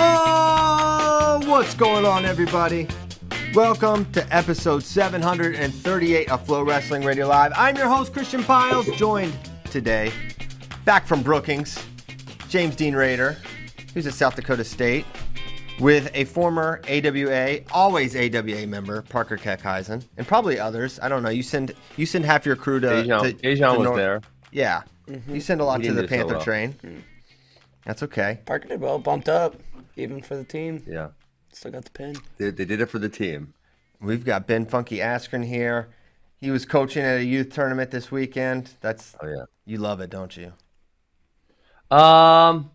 Oh, what's going on, everybody? Welcome to episode 738 of FloWrestling Radio Live. I'm your host, Christian Pyles, joined today, back from Brookings, James Dean Rader, who's at South Dakota State, with a former AWA, always AWA member, Parker Keckheisen, and probably others. I don't know. You send you send half your crew to. Dejan, to, Dejan to was Nor- there. Yeah, mm-hmm. you send a lot He to the didn't so Panther well. train. That's okay. Parker did well, bumped up, even for the team. Yeah, Still got the pin. they, they did it for the team. We've got Ben Funky Askren here. He was coaching at a youth tournament this weekend. That's Oh yeah. you love it, don't you? Um,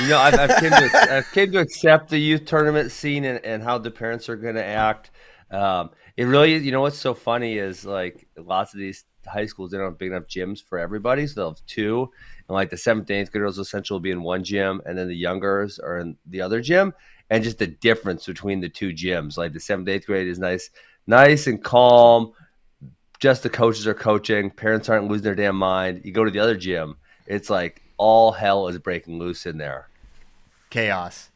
you know, I've, I've came to I've came to accept the youth tournament scene and, and how the parents are going to act. Um, it really, you know, what's so funny is like lots of these high schools they don't have big enough gyms for everybody, so they'll have two, and like the seventh and eighth graders essentially will be in one gym, and then the youngers are in the other gym, and just the difference between the two gyms. Like the seventh, eighth grade is nice, nice and calm. Just the coaches are coaching. Parents aren't losing their damn mind. You go to the other gym, it's like all hell is breaking loose in there. Chaos.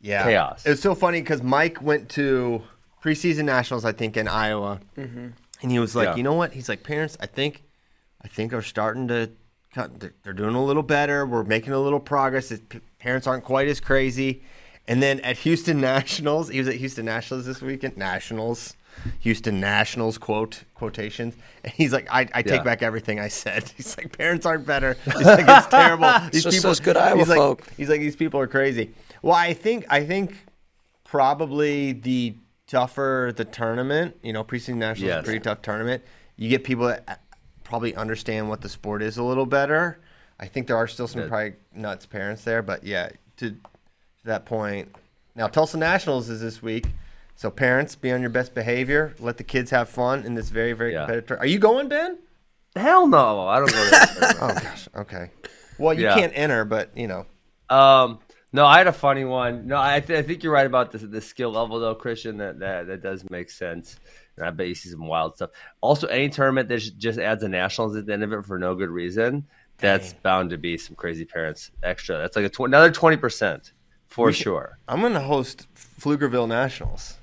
Yeah. Chaos. It was so funny because Mike went to preseason nationals, I think, in Iowa, mm-hmm. and he was like, Yeah. you know what? He's like, parents, I think, I think are starting to cut. They're, they're doing a little better. We're making a little progress. P- parents aren't quite as crazy. And then at Houston Nationals, he was at Houston Nationals this weekend. Nationals, Houston Nationals quote quotations, and he's like, I, I take Yeah. back everything I said. He's like, parents aren't better. He's like, it's terrible. These just those good Iowa he's like, folk. He's like, these people are crazy. Well, I think I think probably the tougher the tournament, you know, preseason nationals is a pretty tough tournament. You get people that probably understand what the sport is a little better. I think there are still some probably nuts parents there, but yeah, to, to that point. Now Tulsa Nationals is this week. So parents, be on your best behavior. Let the kids have fun in this very, very Yeah. competitive. Are you going, Ben? Hell no, I don't go to. Oh gosh, okay. Well, you Yeah. can't enter, but you know, Um, no, I had a funny one. No, I, th- I think you're right about the, the skill level though, Christian. That, that that does make sense. And I bet you see some wild stuff. Also, any tournament that just adds a nationals at the end of it for no good reason, that's bound to be some crazy parents extra. That's like a tw- another twenty percent for We should- sure. I'm going to host Pflugerville Nationals.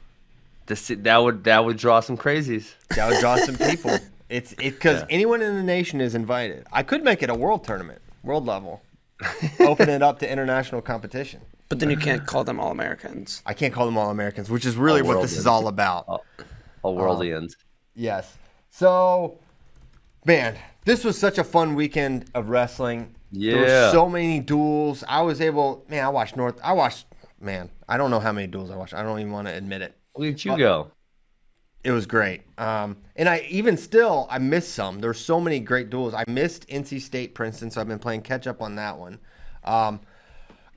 This, that would that would draw some crazies. That would draw some people. It's it because Yeah. anyone in the nation is invited. I could make it a world tournament, world level. Open it up to international competition. But then you can't call them all Americans. I can't call them all Americans, which is really what this is all about. All worldians. Yes. So, man, this was such a fun weekend of wrestling. Yeah. There were so many duels. I was able, man, I watched North. I watched, man, I don't know how many duels I watched. I don't even want to admit it. Look at you go. It was great. Um, and I even still I missed some. There's so many great duels. I missed NC State Princeton, so I've been playing catch up on that one. Um,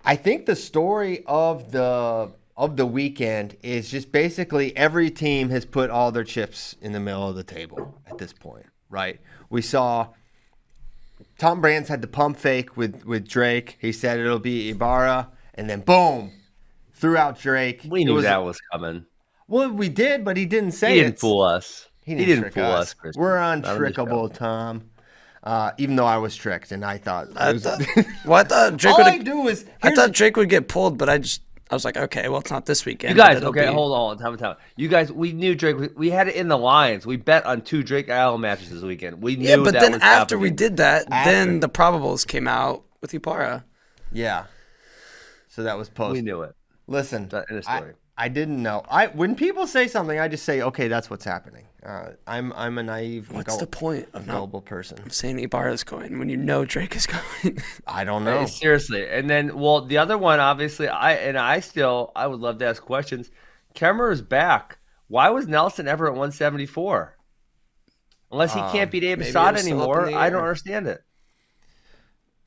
I think the story of the of the weekend is just basically every team has put all their chips in the middle of the table at this point, right? We saw Tom Brands had the pump fake with with Drake. He said it'll be Ibarra, and then boom, threw out Drake. We knew was- that was coming. Well, we did, but he didn't say He didn't it. fool us. He He didn't, didn't, fool us. us. Christian. We're Not on the untrickable. Tom. Uh, even though I was tricked, and I thought, I was- thought, well, I thought Drake all I do is I thought Drake would get pulled, but I just I was like, okay, well, it's not this weekend. You guys, okay, be- hold on, time, time. You guys, we knew Drake. We, we had it in the lines. We bet on two Drake Allen matches this weekend. We knew Yeah, but that then was after we did that, After. then the probables came out with Ibarra. yeah. So that was post. we knew it. Listen, That- end of I, story. I didn't know. I when people say something, I just say, okay, that's what's happening. Uh, I'm I'm a naive, What's the point of not gullible person. saying Ibarra's going when you know Drake is going? I don't Hey, know. seriously. And then, well, the other one, obviously, I and I still, I would love to ask questions. Kemmer is back. Why was Nelson ever at 174? Unless he can't beat Abe maybe Assad was still up in anymore, I don't understand it.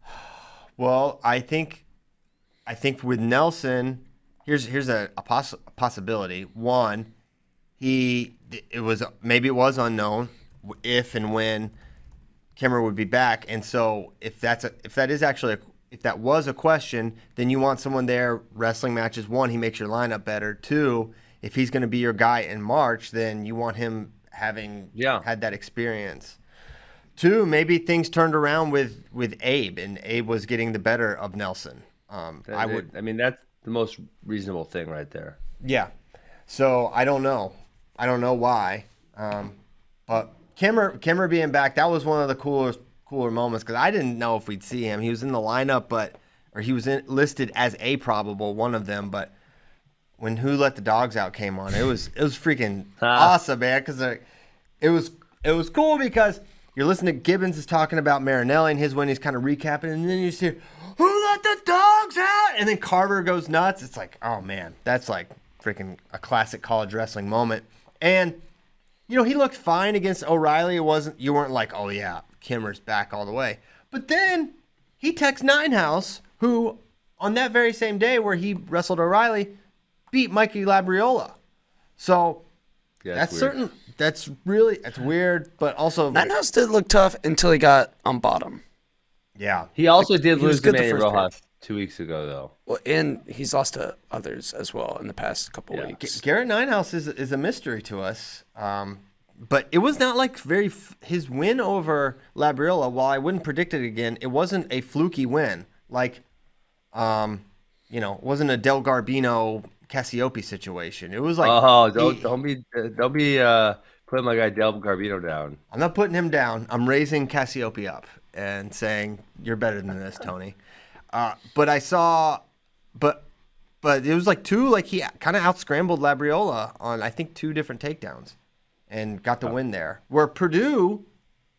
Well, I think, I think with Nelson, here's here's a, a, poss- a possibility. One, he it was maybe it was unknown if and when Kimmer would be back, and so if that's a if that is actually a, if that was a question, then you want someone there wrestling matches. One, he makes your lineup better. Two, if he's going to be your guy in March, then you want him having Yeah. had that experience. Two, maybe things turned around with with Abe, and Abe was getting the better of Nelson. Um, I would, I mean, that's the most reasonable thing right there. Yeah. So I don't know. I don't know why. Um, but Kimmer, Kimmer being back, that was one of the coolest, cooler moments because I didn't know if we'd see him. He was in the lineup, but or he was in, listed as a probable one of them. But when Who Let the Dogs Out came on, it was it was freaking awesome, man. Because it was it was cool because you're listening to Gibbons is talking about Marinelli and his win. He's kind of recapping, and then you just hear Who Let the Dogs Out, and then Carver goes nuts. It's like, oh man, that's like freaking a classic college wrestling moment. And you know, he looked fine against O'Reilly. It wasn't you weren't like, oh yeah, Kimmer's back all the way. But then he texts Nijenhuis, who on that very same day where he wrestled O'Reilly, beat Mikey Labriola. So Yeah, that's it's weird. certain. That's really that's weird, but also Nijenhuis did look tough until he got on bottom. yeah. He also did he lose to good Manny first Rojas two weeks ago, though. Well, and he's lost to others as well in the past couple Yeah. weeks. Gerrit Nijenhuis is is a mystery to us. Um, but it was not like very f- his win over Labriola. While I wouldn't predict it again, it wasn't a fluky win. Like, um, you know, it wasn't a Del Garbino Cassioppi situation. It was like oh, don't he- don't be don't be uh, putting my guy Del Garbino down. I'm not putting him down. I'm raising Cassioppi up and saying you're better than this, Tony. Uh, but I saw, but but it was like two, like he kind of out scrambled Labriola on I think two different takedowns, and got the win there. Where Purdue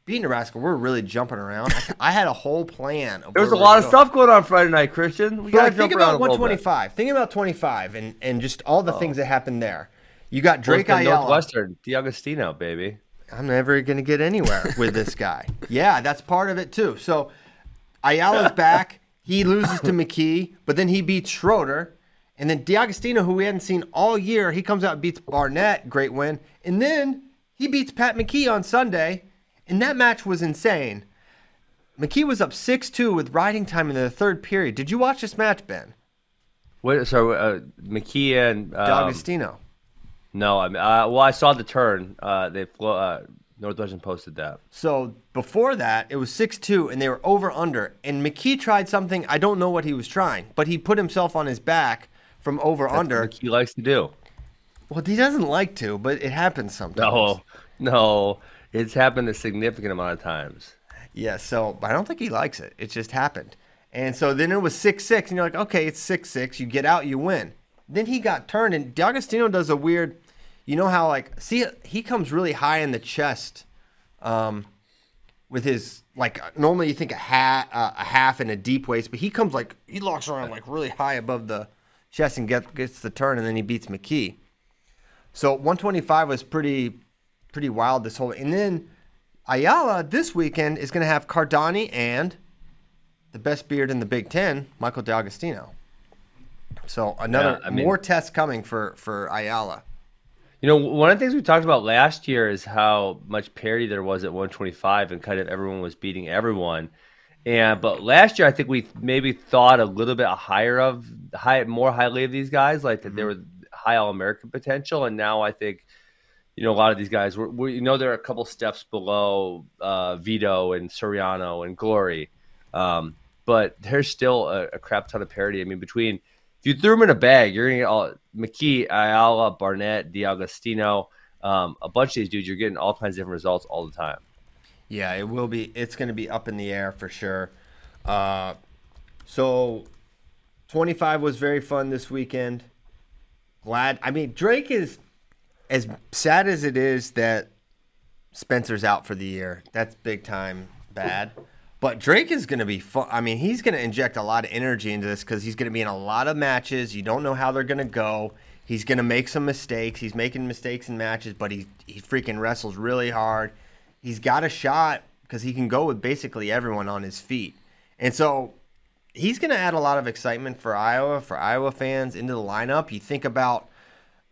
beat Nebraska, we're really jumping around. I, I had a whole plan. Of There was a lot of going. stuff going on Friday night, Christian. We But gotta like, think jump around about a little bit. 125. Think about 25 and and just all the things that happened there. You got Drake Drake Ayala. Northwestern, DeAugustino, baby. I'm never going to get anywhere with this guy. Yeah, that's part of it too. So Ayala's back. He loses to McKee, but then he beats Schroeder. And then DeAugustino, who we hadn't seen all year, he comes out and beats Barnett. Great win. And then he beats Pat McKee on Sunday. And that match was insane. McKee was up 6 2 with riding time in the third period. Did you watch this match, Ben? What? So uh, McKee and um, DeAugustino. No, I mean, uh, well, I saw the turn. Uh, they flo- uh, Northwestern posted that. So before that, it was 6 2, and they were over under. And McKee tried something, I don't know what he was trying, but he put himself on his back from over under. What he likes to do. Well, he doesn't like to, but it happens sometimes. No, no, it's happened a significant amount of times. Yeah, so but I don't think he likes it. It just happened. And so then it was 6 6, and you're like, okay, it's 6 6. You get out, you win. Then he got turned, and DeAugustino does a weird, you know how, like, see, he comes really high in the chest um, with his, like, normally you think a, hat, uh, a half and a deep waist, but he comes like, he locks around, like, really high above the chest and get, gets the turn, and then he beats McKee. So 125 was pretty, pretty wild this whole, and then Ayala this weekend is going to have Cardani and the best beard in the Big Ten, Michael DeAugustino. So another Yeah, I mean- more tests coming for for Ayala. You know, one of the things we talked about last year is how much parity there was at 125, and kind of everyone was beating everyone. And but last year, I think we maybe thought a little bit higher of high, more highly of these guys, like that they were high All American potential. And now I think, you know, a lot of these guys, we're, we you know, they're a couple steps below uh, Vito and Suriano and Glory, um, but there's still a, a crap ton of parity. I mean, between if you threw them in a bag, you're gonna get all McKee, Ayala, Barnett, DeAugustino, um, a bunch of these dudes. You're getting all kinds of different results all the time. Yeah, it will be. It's going to be up in the air for sure. Uh, so, 25 was very fun this weekend. Glad. I mean, Drake is as sad as it is that Spencer's out for the year. That's big time bad. But Drake is going to be fun. I mean, he's going to inject a lot of energy into this because he's going to be in a lot of matches. You don't know how they're going to go. He's going to make some mistakes. He's making mistakes in matches, but he he freaking wrestles really hard. He's got a shot because he can go with basically everyone on his feet. And so he's going to add a lot of excitement for Iowa, for Iowa fans into the lineup. You think about,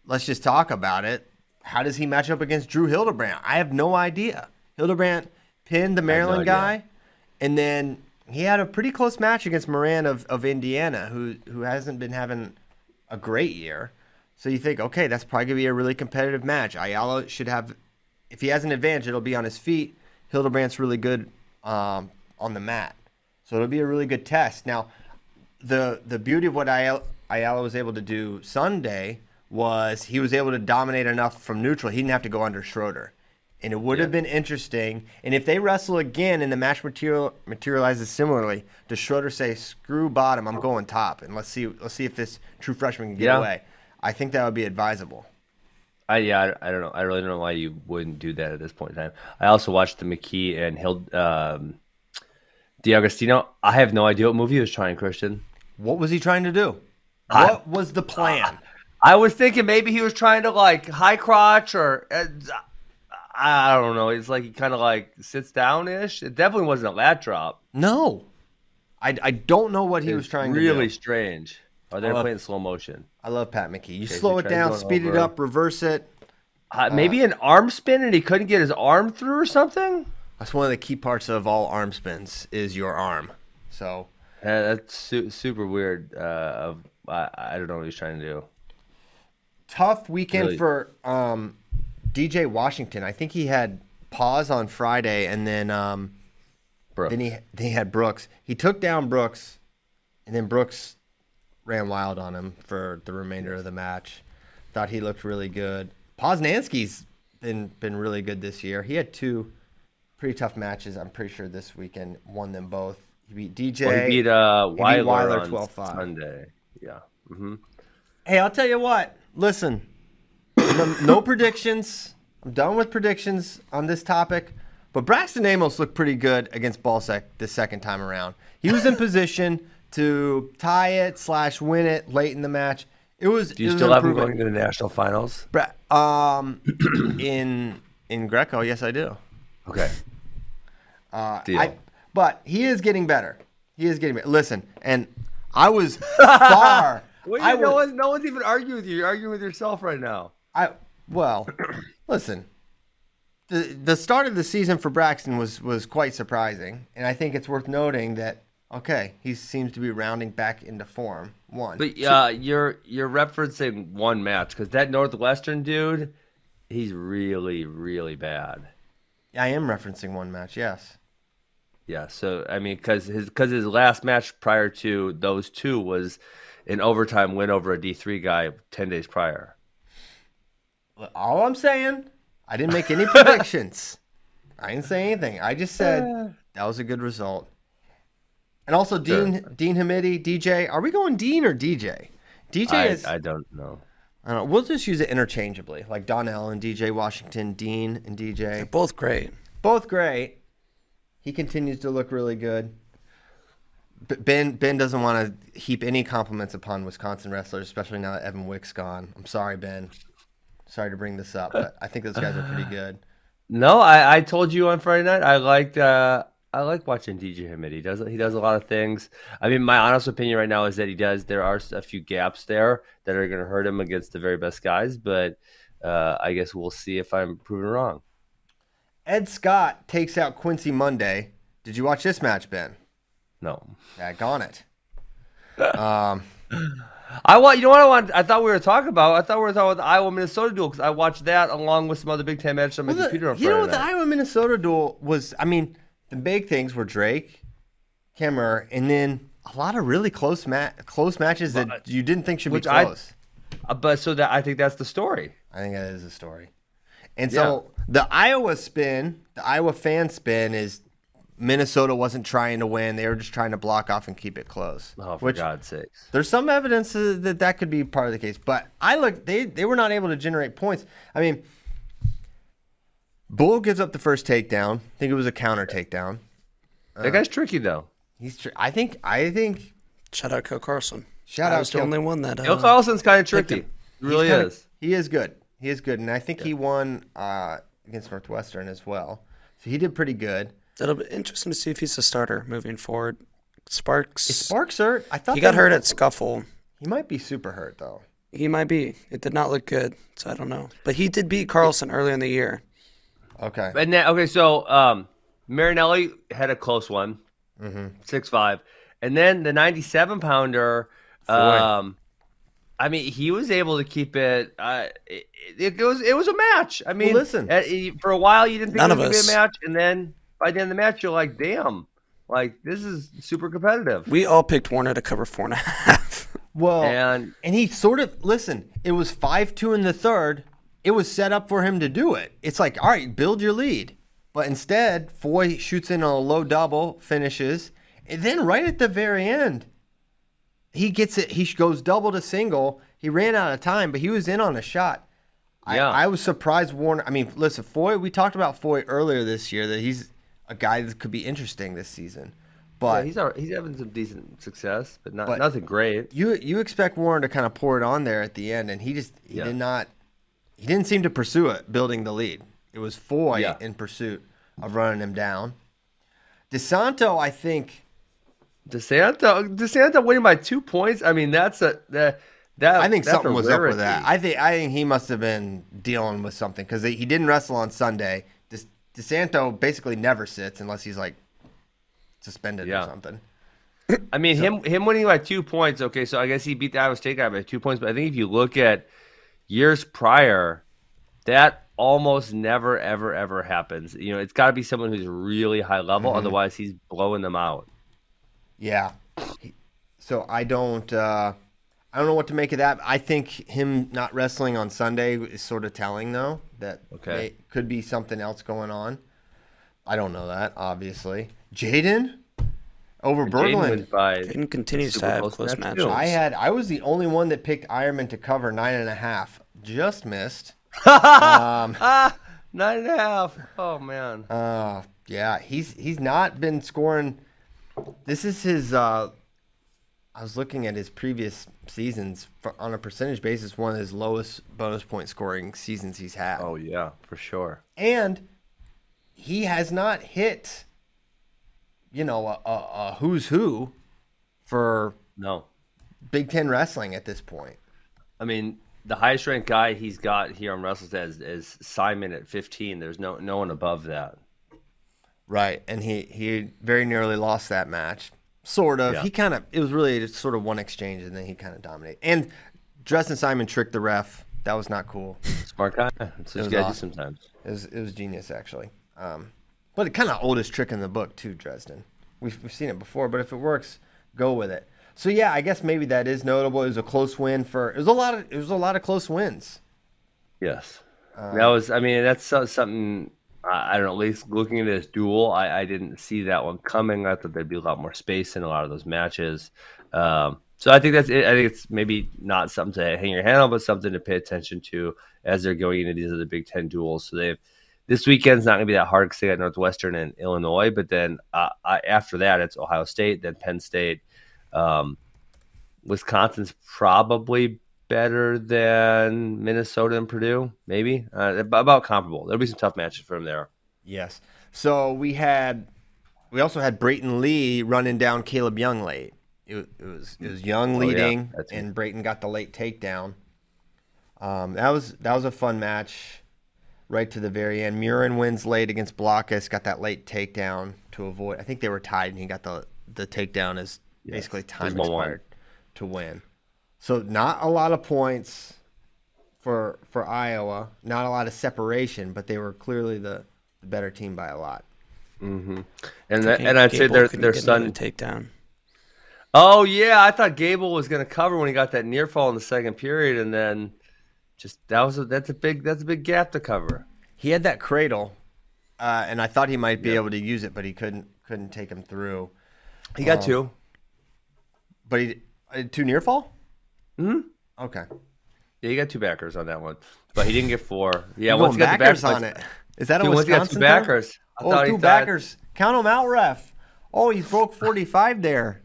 let's just talk about it. How does he match up against Drew Hildebrandt? I have no idea. Hildebrandt pinned the Maryland idea. guy, and then he had a pretty close match against Moran of, of Indiana, who who hasn't been having a great year. So you think, okay, that's probably gonna be a really competitive match. Ayala should have, if he has an advantage, it'll be on his feet. Hildebrandt's really good um, on the mat, so it'll be a really good test. Now, the the beauty of what Ayala, Ayala was able to do Sunday was he was able to dominate enough from neutral. He didn't have to go under Schroeder. And it would have been interesting. And if they wrestle again and the match material materializes similarly, does Schroeder say, "Screw bottom, I'm going top," and let's see let's see if this true freshman can get Yeah. away. I think that would be advisable. I yeah, I, I don't know. I really don't know why you wouldn't do that at this point in time. I also watched the McKee and Hill um, DeAugustino. I have no idea what movie he was trying, Christian. What was he trying to do? I- What was the plan? I was thinking maybe he was trying to like high crotch or uh, I don't know. It's like he kind of like sits down ish. It definitely wasn't a lat drop. No, I, I don't know what he was trying really to do. Really strange. Are they're playing slow motion. I love Pat McKee. You Okay, slow it down, speed it up, reverse it. Uh, maybe an arm spin and he couldn't get his arm through or something. That's one of the key parts of all arm spins is your arm. So Uh, that's su- super weird. Uh, I, I don't know what he's trying to do. tough weekend Really- for um, DJ Washington. I think he had pause on Friday, and then um, Bro. then he then he had Brooks. He took down Brooks, and then Brooks ran wild on him for the remainder of the match. Thought he looked really good. Poznanski's been been really good this year. He had two pretty tough matches. I'm pretty sure this weekend won them both. He beat DJ. Well, he beat uh, beat Weiler, Weiler on 12-5. Sunday. Yeah. Mm-hmm. Hey, I'll tell you what. Listen, no, no predictions. I'm done with predictions on this topic. But Braxton Amos looked pretty good against Ballsec the second time around. He was in position to tie it slash win it late in the match. It was. Do you was still have him going to the national finals? Bra- um, in in Greco, yes, I do. Okay. Uh, Deal. I, but he is getting better. He is getting better. Listen, and I was far. I no, was, one, no one's even arguing with you. You're arguing with yourself right now. I well, listen. The the start of the season for Braxton was was quite surprising, and I think it's worth noting that okay, he seems to be rounding back into form. One, But uh, you're you're referencing one match because that Northwestern dude, he's really really bad. I am referencing one match. Yes, Yeah. So I mean, because his because his last match prior to those two was an overtime win over a D three guy ten days prior. All I'm saying, I didn't make any predictions. I didn't say anything. I just said uh. that was a good result. And also, Dean Dean Hamiti, DJ. Are we going Dean or DJ? DJ I, is. I don't know. I don't know. We'll just use it interchangeably, like Donnell and DJ Washington, Dean and DJ. They're Both great. Both great. He continues to look really good. Ben Ben doesn't want to heap any compliments upon Wisconsin wrestlers, especially now that Evan Wick's gone. I'm sorry, Ben. Sorry to bring this up, but I think those guys are pretty good. No, I, I told you on Friday night. I liked uh, I like watching DJ Hamid. He does he does a lot of things. I mean, my honest opinion right now is that he does. There are a few gaps there that are going to hurt him against the very best guys, but uh, I guess we'll see if I'm proven wrong. Ed Scott takes out Quincy Monday. Did you watch this match, Ben? No, Yeah, gone it. Um, I want. You know what I want? I thought we were talking about. I thought we were talking about the Iowa Minnesota duel because I watched that along with some other Big Ten matches on my well, computer you know what? The. Iowa Minnesota duel was. I mean, the big things were Drake, Kimmer, and then a lot of really close ma- close matches that you didn't think should be which I- close. Uh, but so that I think that's the story. I think that is the story. And so the Iowa spin, the Iowa fan spin is Minnesota wasn't trying to win. They were just trying to block off and keep it close. Oh, for which God's sakes! there's some evidence uh, that that could be part of the case. But I look, they, they were not able to generate points. I mean, Bull gives up the first takedown. I think it was a counter takedown. that guy's tricky though. He's, tr- I think, I think, Shout out Co Carson. Shout I out was the only one that. Bill Uh, Carlson's kind of tricky. He really kinda- is. He is good. He is good, and I think he won uh, against Northwestern as well. So he did pretty good. It'll be interesting to see if he's a starter moving forward. Sparks. Is Sparks hurt? I thought he got hurt at Scuffle. He might be super hurt though. He might be. It did not look good, so I don't know. But he did beat Carlson earlier in the year. Okay. And then, okay, so um, Marinelli had a close one, six five, and then the ninety-seven pounder. Um, I mean, he was able to keep it. Uh, it, it was it was a match. I mean, listen. uh, for a while you didn't think None it of was gonna us- be a match, and then by the end of the match, you're like, damn, Like this is super competitive. We all picked Warner to cover four and a half. Well, And and he sort of listen. It was five two in the third. It was set up for him to do it. It's like, all right, build your lead. But instead, Foy shoots in on a low double, finishes, and then right at the very end, he gets it. He goes double to single. He ran out of time, but he was in on a shot. Yeah. I, I was surprised Warner. I mean, listen, Foy. We talked about Foy earlier this year that he's a guy that could be interesting this season. yeah, But he's al- he's having some decent success, but not But- nothing great. you you expect Warner to kind of pour it on there at the end, and he just he Yeah. did not. He didn't seem to pursue it, building the lead. It was Foy Yeah. in pursuit of running him down. DeSanto, I think. DeSanto, DeSanto winning by two points. I mean, that's a that that. I think something was up with that. I think I think he must have been dealing with something because he didn't wrestle on Sunday. De, DeSanto basically never sits unless he's like suspended Yeah. or something. I mean, him him winning by two points. Okay, so I guess he beat the Iowa State guy by two points. But I think if you look at years prior, that almost never, ever, ever happens. You know, it's got to be someone who's really high level. Mm-hmm. Otherwise, he's blowing them out. Yeah. So I don't uh I don't know what to make of that. I think him not wrestling on Sunday is sort of telling though that Okay. may- could be something else going on. I don't know that, obviously. Jaden over Jaden wins Berglund. by Jaden continues to have close close match, matches. I had I was the only one that picked Ironman to cover nine and a half. Just missed. um ah nine and a half. Oh man, Uh, yeah, he's he's not been scoring. This is his. Uh, I was looking at his previous seasons on a percentage basis. One of his lowest bonus point scoring seasons he's had, oh yeah, for sure. and he has not hit. You know, a, a, a who's who for No, Big Ten wrestling at this point. I mean the highest ranked guy he's got here on WrestleStat is, is Simon at fifteen. There's no no one above that. Right, and he he very nearly lost that match. Sort of. Yeah. He kind of. It was really just sort of one exchange, and then he kind of dominated. And Dresden Simon tricked the ref. That was not cool. Smart guy. That's what was you gotta awesome. do sometimes. It was it was genius actually. Um, but it kind of oldest trick in the book too, Dresden. We've we've seen it before, but if it works, go with it. So yeah, I guess maybe that is notable. It was a close win for. It was a lot of. It was a lot of close wins. Yes, Um, that was. I mean, that's something. I don't know. At least looking at this duel, I, I didn't see that one coming. I thought there'd be a lot more space in a lot of those matches. Um, so I think that's. It. I think it's maybe not something to hang your hand on, but something to pay attention to as they're going into these other Big Ten duels. So they've. This weekend's not going to be that hard because they got Northwestern and Illinois, but then uh, I, after that, it's Ohio State, then Penn State. Um, Wisconsin's probably better than Minnesota and Purdue, maybe uh, about comparable. There'll be some tough matches for them there. Yes. So we had. We also had Brayton Lee running down Caleb Young late. It, it was it was Young Oh, yeah. leading, and Brayton got the late takedown. Um, that was that was a fun match, right to the very end. Murin wins late against Blockhus, got that late takedown to avoid. I think they were tied, and he got the the takedown as basically time was 1-1. expired to win. So not a lot of points for for Iowa. Not a lot of separation, but they were clearly the, the better team by a lot. And that, and I'd say Gable their couldn't their get another son. takedown. Oh yeah, I thought Gable was going to cover when he got that near fall in the second period, and then just that was a, that's a big that's a big gap to cover. He had that cradle, uh, and I thought he might be able to use it, but he couldn't couldn't take him through. He got two. But he uh, too near fall. Hmm? Okay. Yeah, he got two backers on that one, but he didn't get four. Yeah, once got the backers backers on it. Is that a Dude, once he got two backers. I Oh, thought- backers. Count them out, ref. Oh, he broke forty-five there.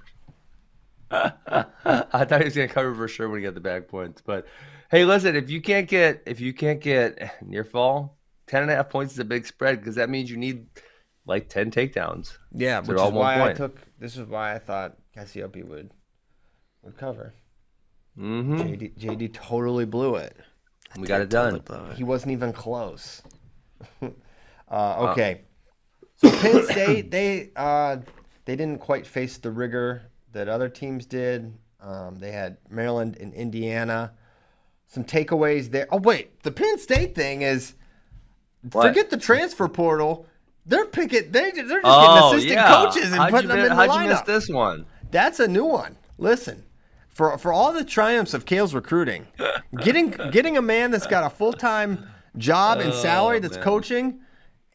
I thought he was going to cover for sure when he got the back points. But hey, listen, if you can't get if you can't get near fall, 10 and a half points is a big spread because that means you need like 10 takedowns. Yeah, They're which all is one why I took. This is why I thought Cassioppi would would cover. Mm-hmm. JD, JD totally blew it. We got it Totally done. blow it. He wasn't even close. uh, okay. So Penn State, they uh, they didn't quite face the rigor that other teams did. Um, they had Maryland and Indiana. Some takeaways there. Oh wait, the Penn State thing is What? forget the transfer portal. They're picking. They, they're just getting Oh, assistant yeah. coaches and how'd putting you, them mi- in the how'd you miss lineup. this one? That's a new one. Listen, for for all the triumphs of Cael's recruiting, getting getting a man that's got a full time job and Oh, salary that's man. coaching,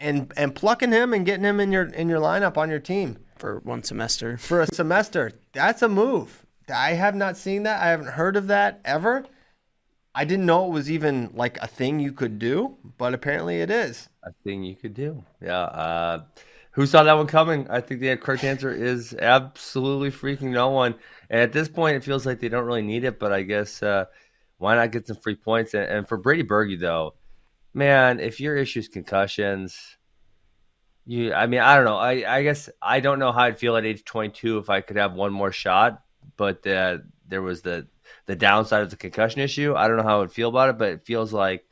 and and plucking him and getting him in your in your lineup on your team for one semester. for a semester. That's a move. I have not seen that. I haven't heard of that ever. I didn't know it was even like a thing you could do, but apparently it is. A thing you could do. Yeah. Uh, who saw that one coming? I think the correct answer is absolutely freaking no one. And at this point, it feels like they don't really need it, but I guess uh, why not get some free points? And, and for Brady Berge, though, man, if your issue is concussions, you, I mean, I don't know. I, I guess I don't know how I'd feel at age 22 if I could have one more shot, but uh, there was the the downside of the concussion issue. I don't know how I would feel about it, but it feels like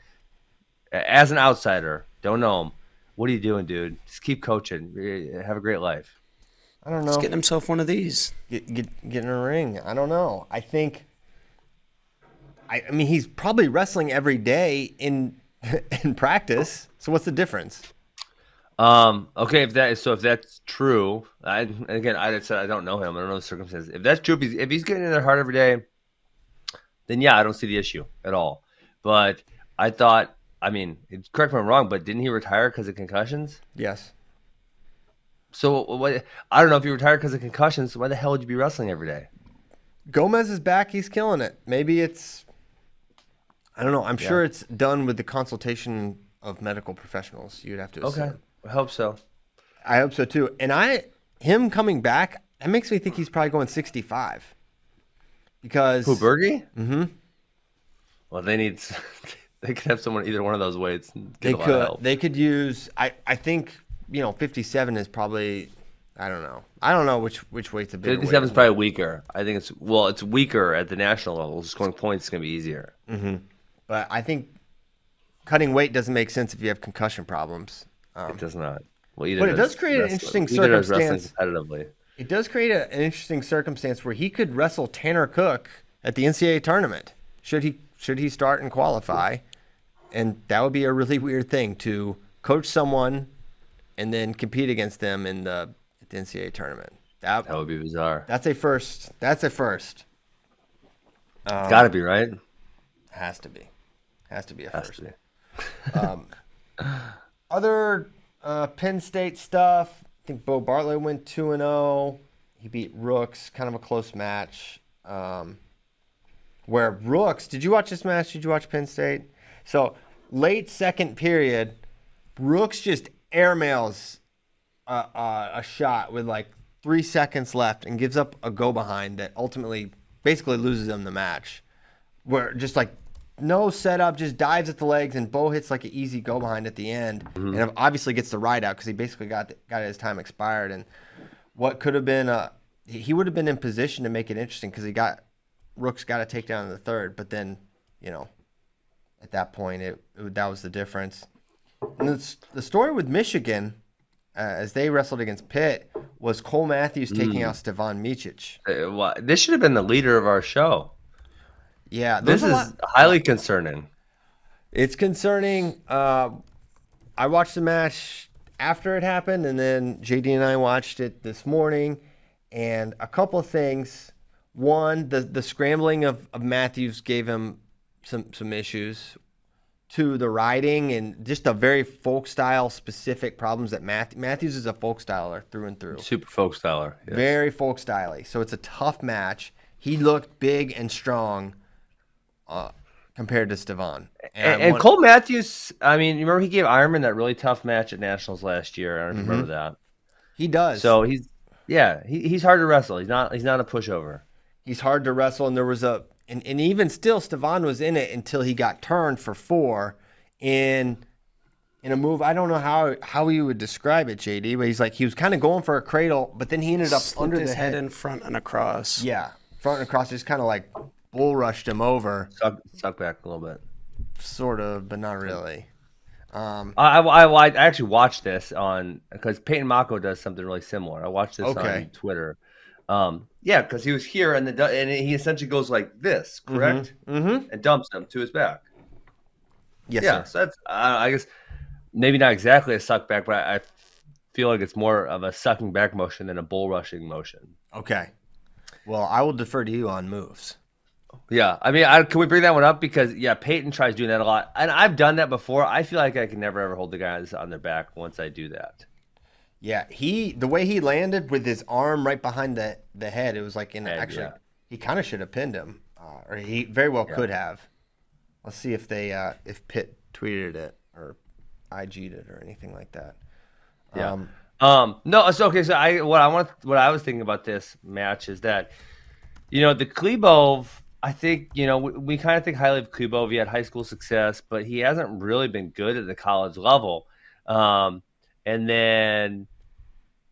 as an outsider, don't know him. What are you doing, dude? Just keep coaching. Have a great life. I don't know. He's getting himself one of these. get, get get in a ring. I don't know. I think. I, I mean, he's probably wrestling every day in in practice. So what's the difference? Um. Okay. If that is so, if that's true, I again, I said I don't know him. I don't know the circumstances. If that's true, if he's, if he's getting in there hard every day, then yeah, I don't see the issue at all. But I thought, I mean, correct me if I'm wrong, but didn't he retire because of concussions? Yes. So what? I don't know if he retired because of concussions. Why the hell would you be wrestling every day? Gomez is back. He's killing it. Maybe it's. I don't know. I'm sure it's done with the consultation of medical professionals. You'd have to. Okay. I hope so. I hope so too. And I, him coming back, that makes me think he's probably going 65. Because Who Bergie? Mm-hmm. Well, they need. They could have someone either one of those weights. And get they a lot of could help. they could use. I I think you know 57 is probably. I don't know. I don't know which which weight's a bigger weight. 57 is probably weaker. I think it's well, it's weaker at the national level. Scoring points is going to be easier. But I think cutting weight doesn't make sense if you have concussion problems. Um, It does not. Well, either But it does create an wrestling- interesting either circumstance. competitively. it does create a, an interesting circumstance where he could wrestle Tanner Cook at the NCAA tournament. Should he should he start and qualify? And that would be a really weird thing to coach someone and then compete against them in the, the NCAA tournament. That, That would be bizarre. that's a first. That's a first. it's got to be right. Has to be. Has to be a Has first. be. Other uh, Penn State stuff. I think Beau Bartlett went two and zero. He beat Rooks, kind of a close match. Um, where Rooks, did you watch this match? Did you watch Penn State? So late second period, Rooks just airmails a, a, a shot with like three seconds left and gives up a go behind that ultimately basically loses them the match. Where just like no setup, just dives at the legs, and Beau hits like an easy go behind at the end, mm-hmm. and obviously gets the ride out because he basically got got his time expired. And what could have been a he he would have been in position to make it interesting because he got Rook's got a takedown in the third, but then you know at that point it, it that was the difference. And it's, the story with Michigan uh, as they wrestled against Pitt was Cole Matthews taking out Stevan Micic. Uh, well, This should have been the leader of our show. Yeah, This is lot- highly concerning. It's concerning. Uh, I watched the match after it happened, and then JD and I watched it this morning. And a couple of things. One, the the scrambling of, of Matthews gave him some some issues. Two, the riding and just a very folk style specific problems that Math- Matthews is a folk styler through and through. Super folk styler. yes. Very folk styly. So it's a tough match. He looked big and strong uh, compared to Stevan. And, I and want- Cole Matthews, I mean, you remember he gave Ironman that really tough match at Nationals last year. I don't know if you remember that. he does. So he's yeah, he, he's hard to wrestle. He's not he's not a pushover. he's hard to wrestle, and there was a and, and even still, Stevan was in it until he got turned for four in in a move. I don't know how how you would describe it, JD, but he's like he was kind of going for a cradle, but then he ended up Slipped under his the head head. in front and across. Yeah, front and across, just kind of like bull rushed him over, Suck, suck back a little bit. sort of, but not really. Um, I, I, I, I actually watched this on because Peyton Mako does something really similar. I watched this Okay. on Twitter. Um, yeah, because he was here and the and he essentially goes like this, correct, mm-hmm. and dumps him to his back. Yes, yeah, sir. so that's uh, I guess maybe not exactly a suck back, but I, I feel like it's more of a sucking back motion than a bull rushing motion. Okay. Well, I will defer to you on moves. Yeah, I mean, I, can we bring that one up because yeah, Peyton tries doing that a lot, and I've done that before. I feel like I can never ever hold the guys on their back once I do that. Yeah, he the way he landed with his arm right behind the the head, it was like in Head, actually yeah. he kind of should have pinned him, uh, or he very well Yeah. could have. Let's see if they uh, if Pitt tweeted it or IG'd it or anything like that. Yeah. Um, Um, no, so okay, so I what I want what I was thinking about this match is that you know the Klebov. I think you know we, we kind of think highly of Klebov. He had high school success, but he hasn't really been good at the college level. Um, and then,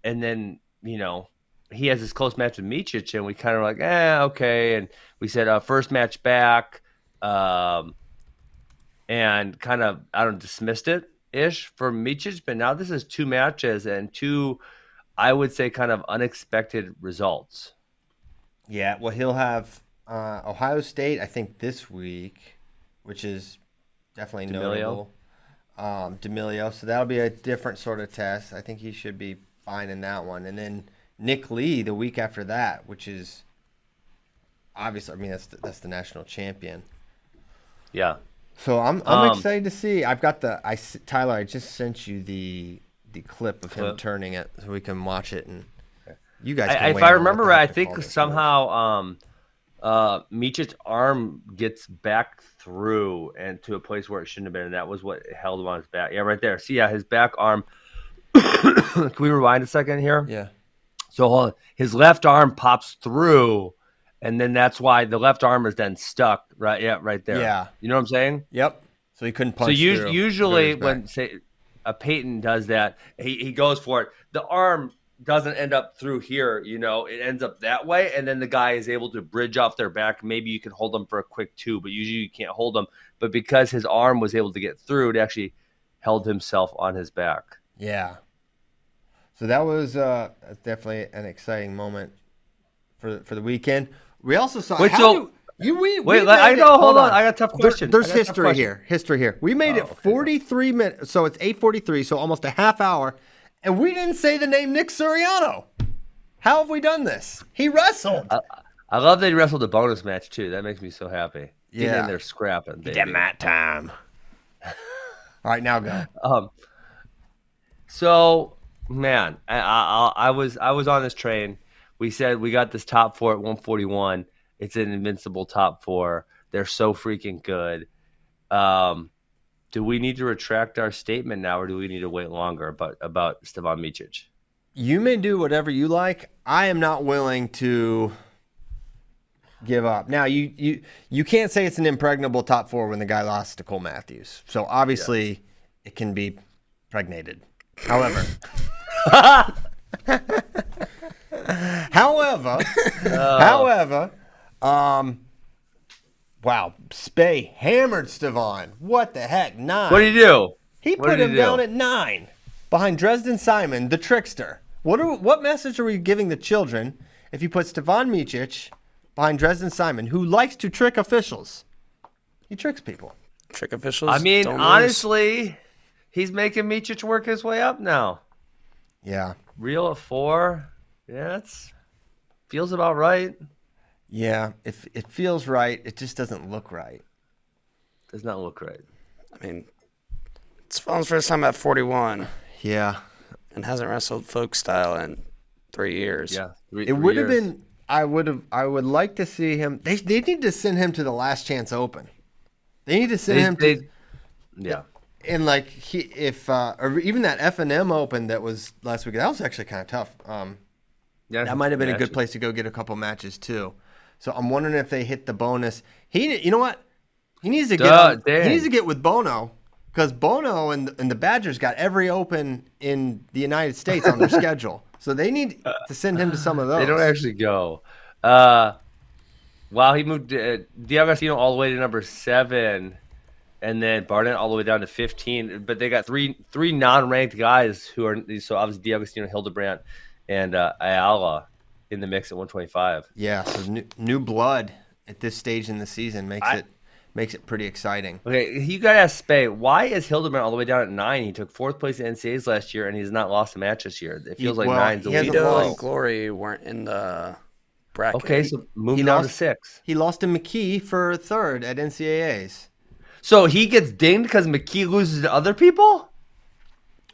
and then you know he has this close match with Micic, and we kind of like, eh, okay. And we said uh, first match back, um, and kind of I don't dismissed it ish for Micic, but now this is two matches and two, I would say, kind of unexpected results. yeah, well, he'll have uh, Ohio State, I think, this week, which is definitely D'Emilio. notable. Um, D'Emilio, so that'll be a different sort of test. I think he should be fine in that one. And then Nick Lee the week after that, which is obviously, I mean, that's the, that's the national champion. Yeah. So I'm I'm Um, excited to see. I've got the I Tyler. I just sent you the the clip of him Clip. turning it, so we can watch it and you guys. Can I, if I in on what remember right, I think somehow um, uh, Micic's arm gets back through and to a place where it shouldn't have been, and that was what held him on his back. Yeah, right there. See, yeah, his back arm. Can we rewind a second here? Yeah. So his left arm pops through, and then that's why the left arm is then stuck. Right? Yeah, right there. Yeah. You know what I'm saying? Yep. So he couldn't punch. so us- usually Go to his when say a Peyton does that, he, he goes for it. The arm doesn't end up through here, you know, it ends up that way, and then the guy is able to bridge off their back. Maybe you can hold them for a quick two, but usually you can't hold them. But because his arm was able to get through, it actually held himself on his back. Yeah. So that was uh, definitely an exciting moment for for the weekend. We also saw. Wait, how so- do- you we, Wait, we I know, it- hold on, I got a tough There- question. there's a tough history question. here. History here. We made Oh, it okay. 43 minutes. So it's 8:43. So almost a half hour, and we didn't say the name Nick Suriano. How have we done this? He wrestled. I love that he wrestled a bonus match too. That makes me so happy. Getting Yeah. they're scrapping. Baby. Damn that time. All right, now go. Um, so man, I, I, I was I was on this train. We said we got this top four at 141. It's an invincible top four. They're so freaking good. Um, do we need to retract our statement now, or do we need to wait longer about about Stevan Micic? You may do whatever you like. I am not willing to give up. Now you you you can't say it's an impregnable top four when the guy lost to Cole Matthews. So obviously it can be pregnated. However, however, however, um, wow, Spey hammered Stevan. What the heck? Nine. What do you do? He What put did he him do? down at nine behind Dresden Simon, the trickster. What are, what message are we giving the children if you put Stevan Micic behind Dresden Simon, who likes to trick officials? He tricks people. Trick officials. I mean, don't lose. honestly, he's making Micic work his way up now. Yeah. Real at four. Yeah, it's feels about right. Yeah. If it feels right, it just doesn't look right. Does not look right. I mean, it's Fallon's first time at 41 Yeah. and hasn't wrestled folk style in three years. Yeah, three- It three would have years. been I would have I would like to see him they they need to send him to the last chance open. They need to send They- him to they- yeah. and like he if uh or even that F and M Open that was last week that was actually kind of tough. Um, Yeah, that might have been a good actually. place to go get a couple matches too. So I'm wondering if they hit the bonus. He, you know what? He needs to get. Duh, on- Dan. he needs to get with Bono because Bono and and the Badgers got every Open in the United States on their schedule. So they need to send him to some of those. They don't actually go. Uh, wow, he moved uh, DeAugustino all the way to number seven, and then Barnett all the way down to fifteen. But they got three three non-ranked guys who are so obviously DeAugustino, Hildebrandt, and uh, Ayala in the mix at one twenty-five. Yeah. So new, new blood at this stage in the season makes I- it makes it pretty exciting. Okay, you got to ask Spey, why is Hildebrandt all the way down at nine? He took fourth place in NCAAs last year, and he's not lost a match this year. It feels like well, nine's a he hasn't lead. Vito and Glory weren't in the bracket. Okay, so move He down to lost- six. He lost to McKee for third at NCAA's. So he gets dinged because McKee loses to other people?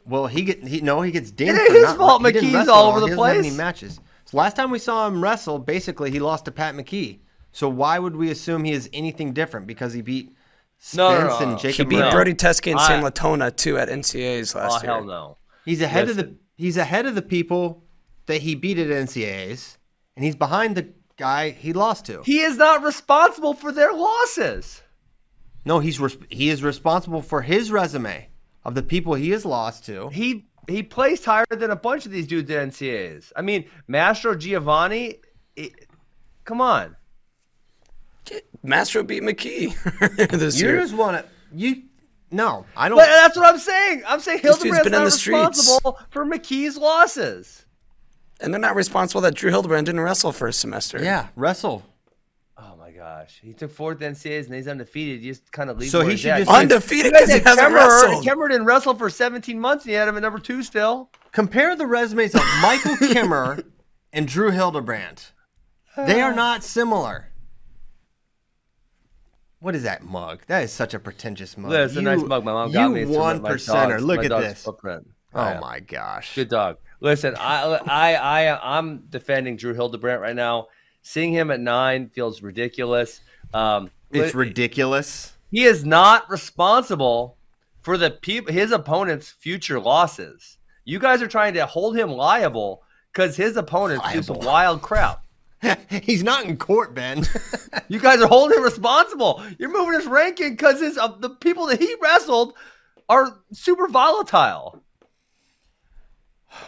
Well, he get he no, he gets dinged. It ain't for his not- fault McKee's all over the He doesn't have place. any matches. So last time we saw him wrestle, basically he lost to Pat McKee. So why would we assume he is anything different because he beat Spence No, no, no, no. and He He beat No. Brown? Brody Teske and Sam Latona too at NCAA's Oh, last year. hell no. He's ahead of the he's ahead of the people that he beat at NCAAs, and he's behind the guy he lost to. He is not responsible for their losses. No, he's res- he is responsible for his resume of the people he has lost to. He he placed higher than a bunch of these dudes at NCAAs. I mean, Mastrogiovanni, it, come on. Mastro beat McKee this You year. just want to you. No, I don't. But that's what I'm saying. I'm saying This dude's Hildebrandt's been in not the streets. responsible for McKee's losses. And they're not responsible that Drew Hildebrandt didn't wrestle for a semester. yeah, wrestle. Gosh, he took fourth NCAAs and he's undefeated. You just kind of leave. So he should just- Undefeated because he hasn't Kemerer, wrestled. Kemerer didn't wrestle for 17 months and he had him at number two still. Compare the resumes of Michael Kimmer and Drew Hildebrandt. They are uh. not similar. What is that mug? That is such a pretentious mug. That's a nice mug. My mom got me. You one percenter. Look my at this. Footprint. Oh Yeah. my gosh. Good dog. Listen, I, I, I, I'm defending Drew Hildebrandt right now. Seeing him at nine feels ridiculous. Um, It's ridiculous. He is not responsible for the his opponent's future losses. You guys are trying to hold him liable because his opponents some Liable. wild crap. He's not in court, Ben. You guys are holding him responsible. You're moving his ranking because his uh, the people that he wrestled are super volatile.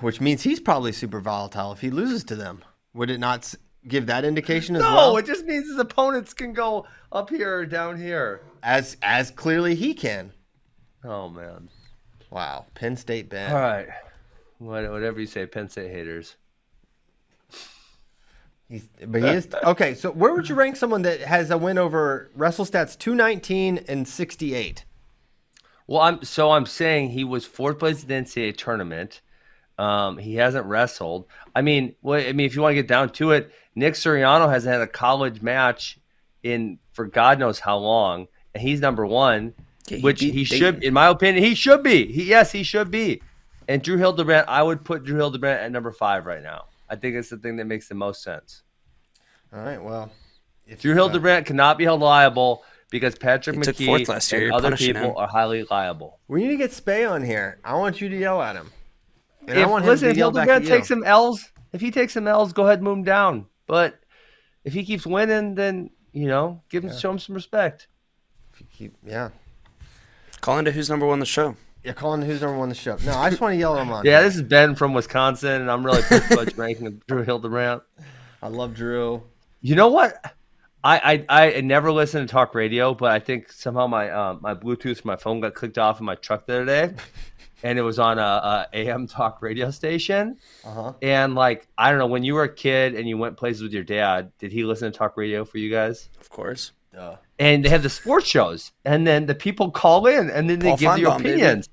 Which means he's probably super volatile if he loses to them. Would it not give that indication as No, well? it just means his opponents can go up here or down here. as as clearly he can. Oh man. Wow, Penn State Ben. All right. What, whatever you say, Penn State haters. He's, but he is okay. So where would you rank someone that has a win over WrestleStats two nineteen and sixty eight? Well, I'm so I'm saying he was fourth place in the NCAA tournament. Um, he hasn't wrestled. I mean, well, I mean, if you want to get down to it, Nick Suriano hasn't had a college match in for God knows how long, and he's number one, Yeah, he which beat he Dayton. should, in my opinion, he should be. He, yes, he should be. And Drew Hildebrandt, I would put Drew Hildebrandt at number five right now. I think it's the thing that makes the most sense. All right, well, if, Drew uh, cannot be held liable because Patrick He took McKee fourth last year. and You're other people him. are highly liable. we need to get Spey on here. I want you to yell at him. And I if, want him to if yell back at Hildebrandt you. takes some L's, if he takes some L's, go ahead and move him down. But if he keeps winning, then you know, give him show him some respect. If you Keep- yeah. Call into who's number one on the show. Yeah, calling who's number one on the show. No, I just want to yell at him on. Yeah, this is Ben from Wisconsin, and I'm really pissed about ranking Drew Hildebrandt. I love Drew. You know what? I, I I never listen to talk radio, but I think somehow my um, my Bluetooth from my phone got clicked off in my truck the other day, and it was on a, a AM talk radio station. Uh huh. And like I don't know, when you were a kid and you went places with your dad, did he listen to talk radio for you guys? Of course. and they have the sports shows, and then the people call in, and then they Paul give their Finebaum, baby. opinions.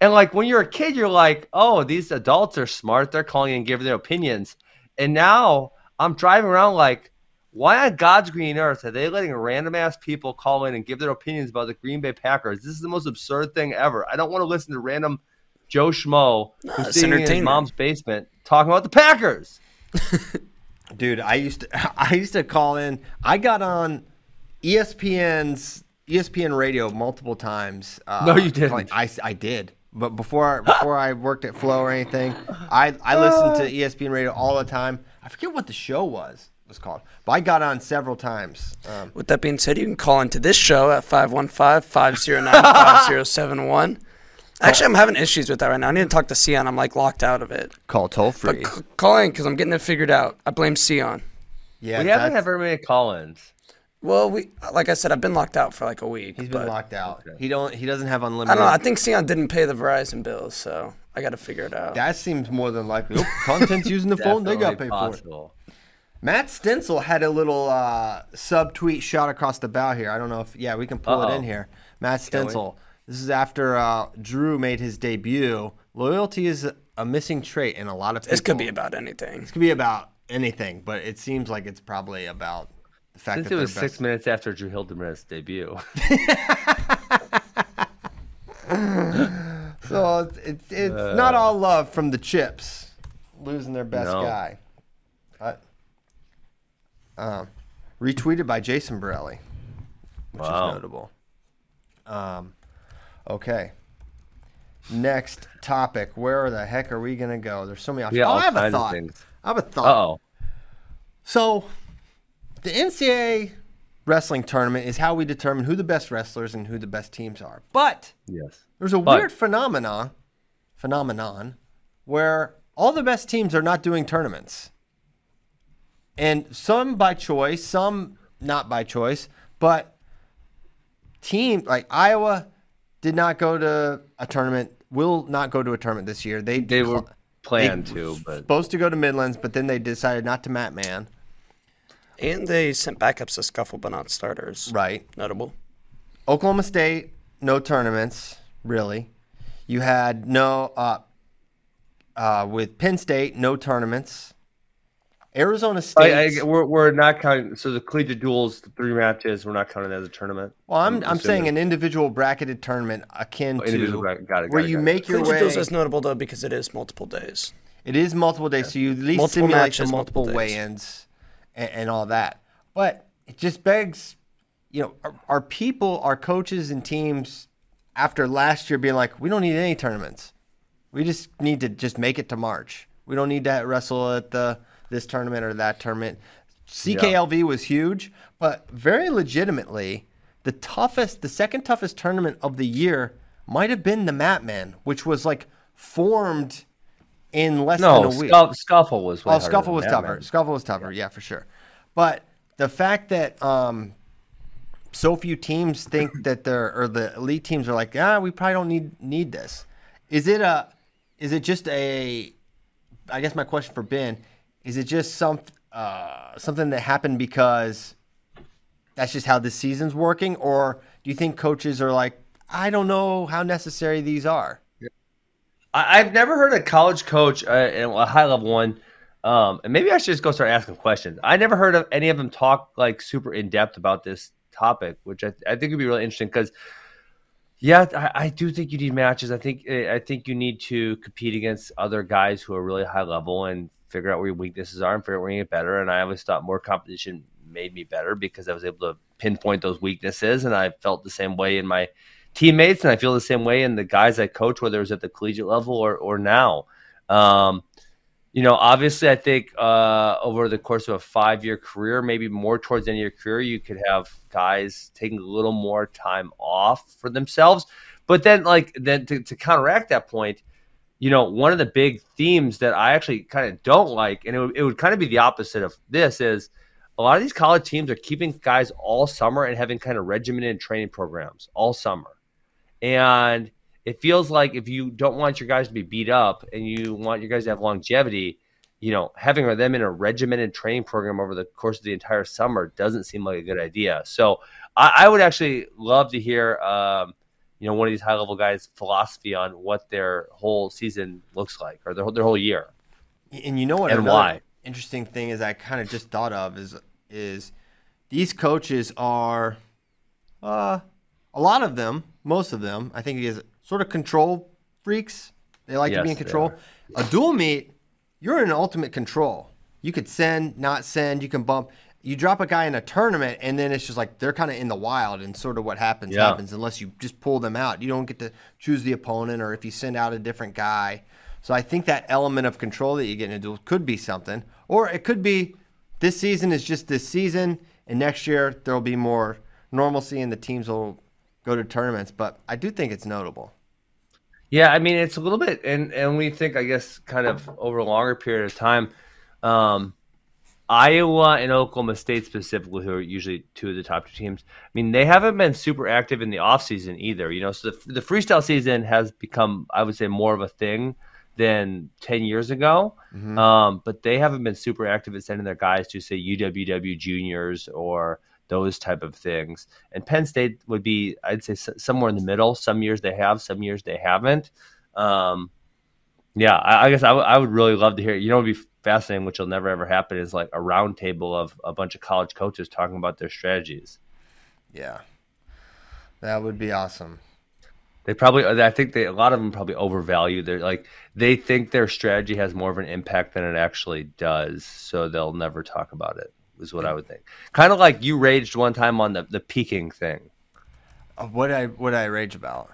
And like when you're a kid, you're like, "Oh, these adults are smart. They're calling in and giving their opinions." And now I'm driving around like, why on God's green earth are they letting random ass people call in and give their opinions about the Green Bay Packers? This is the most absurd thing ever. I don't want to listen to random Joe Schmo No, who's sitting in his mom's basement talking about the Packers. Dude, I used to I used to call in. I got on ESPN's ESPN radio multiple times. Uh, No, you didn't. like, I, I did, but before before I worked at Flow or anything, I I listened to ESPN radio all the time. I forget what the show was was called, but I got on several times. Um, With that being said, you can call into this show at 515-509-5071. Actually, I'm having issues with that right now. I need to talk to Sion. I'm like locked out of it. call toll But free. c- call in because I'm getting it figured out. I blame Sion. Yeah, we haven't that's- had very many call-ins. Well, we like I said, I've been locked out for like a week. He's been but locked out. He don't. He doesn't have I unlimited. don't know. I think Sion didn't pay the Verizon bills, so I got to figure it out. that seems more than likely. Oh, content's using the phone. They got Definitely paid for it. possible. Matt Stencil had a little uh, subtweet shot across the bow here. I don't know if yeah we can pull it Uh-oh. in here. Matt Stencil. This is after uh, Drew made his debut. Loyalty is a missing trait in a lot of people. This could be about anything. This could be about anything, but it seems like it's probably about the fact Since that it was they're six minutes after Drew Hildebrandt's debut. So it's it's, it's not all love from the Chips losing their best No. guy. Uh, um, retweeted by Jason Borrelli, which Wow. is notable. Um, okay. Next topic. Where the heck are we gonna go? There's so many options. Yeah, oh, I have a thought. I have a thought. oh. So, the NCAA wrestling tournament is how we determine who the best wrestlers and who the best teams are. But Yes. there's a But- weird phenomenon, phenomenon, where all the best teams are not doing tournaments, and some by choice, some not by choice. But team like Iowa did not go to a tournament. Will not go to a tournament this year. They They were planned they to, but supposed to go to Midlands, but then they decided not to Matman. And they sent backups to scuffle, but not starters. Right. Notable. Oklahoma State, no tournaments, really. You had no, uh, uh, with Penn State, no tournaments. Arizona State. I, I, we're, we're not counting. So the collegiate duels, the three matches, we're not counting that as a tournament. well, I'm, I'm assuming- saying an individual bracketed tournament akin Oh, to bracket- got it, got where it, you got it. make your Collegiate way. duels is notable though because it is multiple days. It is multiple days, so you at least Multiple simulate matches, the multiple, multiple days. weigh-ins and, and all that. But it just begs, you know, our, are people, our coaches and teams after last year being like, we don't need any tournaments. We just need to just make it to March. We don't need to wrestle at the this tournament or that tournament. CKLV was huge, but very legitimately, the toughest, the second toughest tournament of the year might have been the Matman, which was like formed in less No, than a week. scuff, scuffle was. way Oh, scuffle was tougher. man. Scuffle was tougher, yeah, for sure. But the fact that um, so few teams think that they're or the elite teams are like, ah, we probably don't need need this. Is it a? Is it just a? I guess my question for Ben is: it just some uh, something that happened because that's just how this season's working, or do you think coaches are like, I don't know how necessary these are? I've never heard a college coach, uh, a high level one, um, and maybe I should just go start asking questions. I never heard of any of them talk like super in depth about this topic, which I, I think would be really interesting because, yeah, I, I do think you need matches. I think I think you need to compete against other guys who are really high level and figure out where your weaknesses are and figure out where you get better. And I always thought more competition made me better because I was able to pinpoint those weaknesses, and I felt the same way in my teammates, and I feel the same way in the guys I coach, whether it's at the collegiate level or or now. Um, you know, obviously, I think uh, over the course of a five year career, maybe more towards the end of your career, you could have guys taking a little more time off for themselves. But then, like, then to, to counteract that point, you know, one of the big themes that I actually kind of don't like, and it would, it would kind of be the opposite of this, is a lot of these college teams are keeping guys all summer and having kind of regimented training programs all summer. And it feels like if you don't want your guys to be beat up and you want your guys to have longevity, you know, having them in a regimented training program over the course of the entire summer doesn't seem like a good idea. So I, I would actually love to hear, um, you know, one of these high level guys' philosophy on what their whole season looks like or their, whole- their whole year. And you know what? And why? Interesting thing is I kind of just thought of is is these coaches are, uh, a lot of them, most of them, I think is sort of control freaks. They like to be in control. A dual meet, you're in ultimate control. You could send, not send. You can bump. You drop a guy in a tournament, and then it's just like they're kind of in the wild, and sort of what happens Yeah. happens unless you just pull them out. You don't get to choose the opponent, or if you send out a different guy. So I think that element of control that you get in a duel could be something, or it could be this season is just this season, and next year there will be more normalcy, and the teams will go to tournaments. But I do think it's notable. Yeah, I mean it's a little bit, and and we think I guess kind of over a longer period of time, um, Iowa and Oklahoma State specifically, who are usually two of the top two teams. I mean they haven't been super active in the off season either. You know, so the, the freestyle season has become, I would say, more of a thing than 10 years ago. Mhm. Um, but they haven't been super active at sending their guys to say UWW juniors or those type of things. And Penn State would be, I'd say, s- somewhere in the middle. Some years they have, some years they haven't. Um, yeah, I, I guess I would- I would really love to hear. You know, it'd be fascinating, which will never ever happen, is like a roundtable of a bunch of college coaches talking about their strategies. Yeah, that would be awesome. They probably, I think they, a lot of them probably overvalue their, like, they think their strategy has more of an impact than it actually does. So they'll never talk about it, is what I would think. Kind of like you raged one time on the, the peaking thing. Uh, What I what I rage about?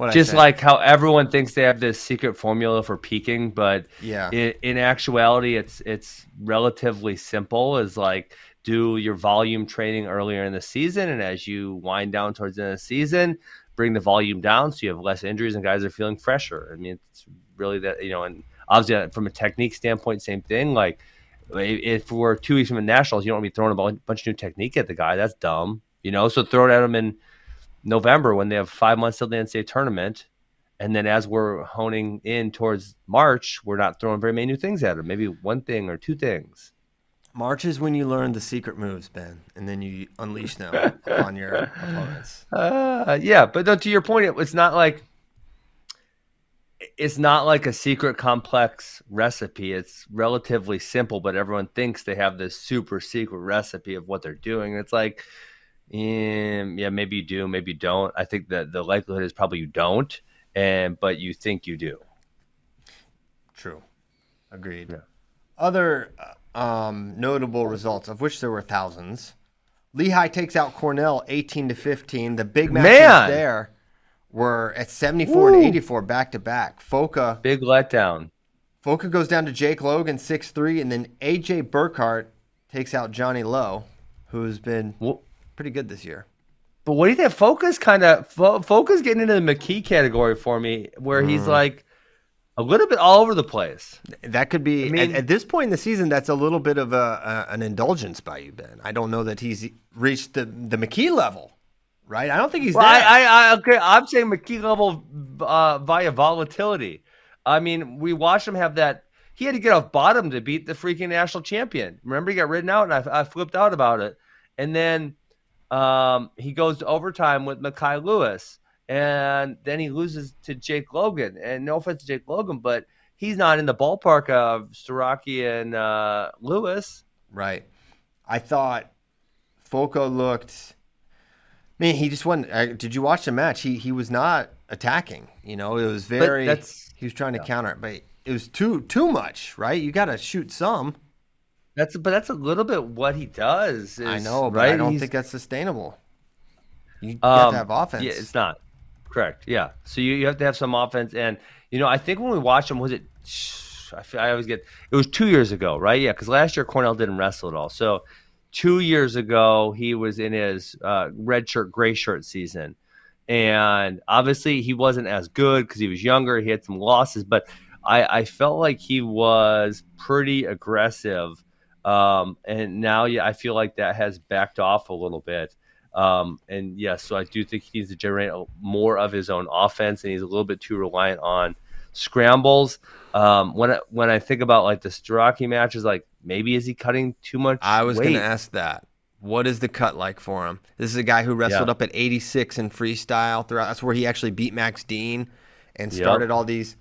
What Just like how everyone thinks they have this secret formula for peaking, but yeah, in, in actuality, it's it's relatively simple. Is like do your volume training earlier in the season, and as you wind down towards the end of the season, bring the volume down so you have less injuries and guys are feeling fresher. I mean, it's really that you know, and obviously uh, from a technique standpoint, same thing. Like if we're two weeks from the nationals, you don't want to be throwing a bunch of new technique at the guy. That's dumb, you know. So throw it at him in November when they have five months till the NCAA tournament. And then as we're honing in towards March, we're not throwing very many new things at him. Maybe one thing or two things. March is when you learn the secret moves, Ben, and then you unleash them upon your opponents. Uh, yeah, but no, to your point, it, it's not like it's not like a secret complex recipe. It's relatively simple, but everyone thinks they have this super secret recipe of what they're doing. It's like, um, yeah, maybe you do, maybe you don't. I think that the likelihood is probably you don't, and but you think you do. True, agreed. Yeah. Other uh, um, notable results, of which there were thousands. Lehigh takes out Cornell, eighteen to fifteen. The big matches Man! there were at seventy-four and eighty-four back to back. Foca Big letdown. Foca goes down to Jake Logan six three, and then AJ Burkhart takes out Johnny Loew, who's been Well, pretty good this year. But what do you think? Foca's kind of fo- Foca's getting into the McKee category for me, where he's like a little bit all over the place. That could be I mean- at, at this point in the season. That's a little bit of a, a an indulgence by you, Ben. I don't know that he's reached the the McKee level, right? I don't think he's Well, there. I, I, I, okay, I'm saying McKee level uh, via volatility. I mean, we watched him have that. He had to get off bottom to beat the freaking national champion. Remember, he got ridden out, and I, I flipped out about it. And then um, he goes to overtime with Mekhi Lewis, and then he loses to Jake Logan. And no offense to Jake Logan, but he's not in the ballpark of Starocci and uh, Lewis. Right. I thought Foca looked. Man, he just wasn't. Uh, did you watch the match? He he was not attacking. You know, it was very. that's- he was trying to counter it, but it was too too much. Right? You got to shoot some. That's but that's a little bit what he does. I know, but right? I don't He's- think that's sustainable. You have Um, to have offense. Yeah, it's not correct. Yeah, so you, you have to have some offense, and you know I think when we watched him, was it? I, feel, I always get it was two years ago, right? Yeah, because last year Cornell didn't wrestle at all. So two years ago he was in his uh, red shirt, gray shirt season, and obviously he wasn't as good because he was younger. He had some losses, but I, I felt like he was pretty aggressive. Um, and now, yeah, I feel like that has backed off a little bit. Um, and yes, so I do think he needs to generate more of his own offense, and he's a little bit too reliant on scrambles. Um, when I, when I think about like the Starocci matches, like maybe is he cutting too much? I was going to ask that. What is the cut like for him? This is a guy who wrestled Yeah. up at 86 in freestyle throughout. That's where he actually beat Max Dean and Yep. started all these,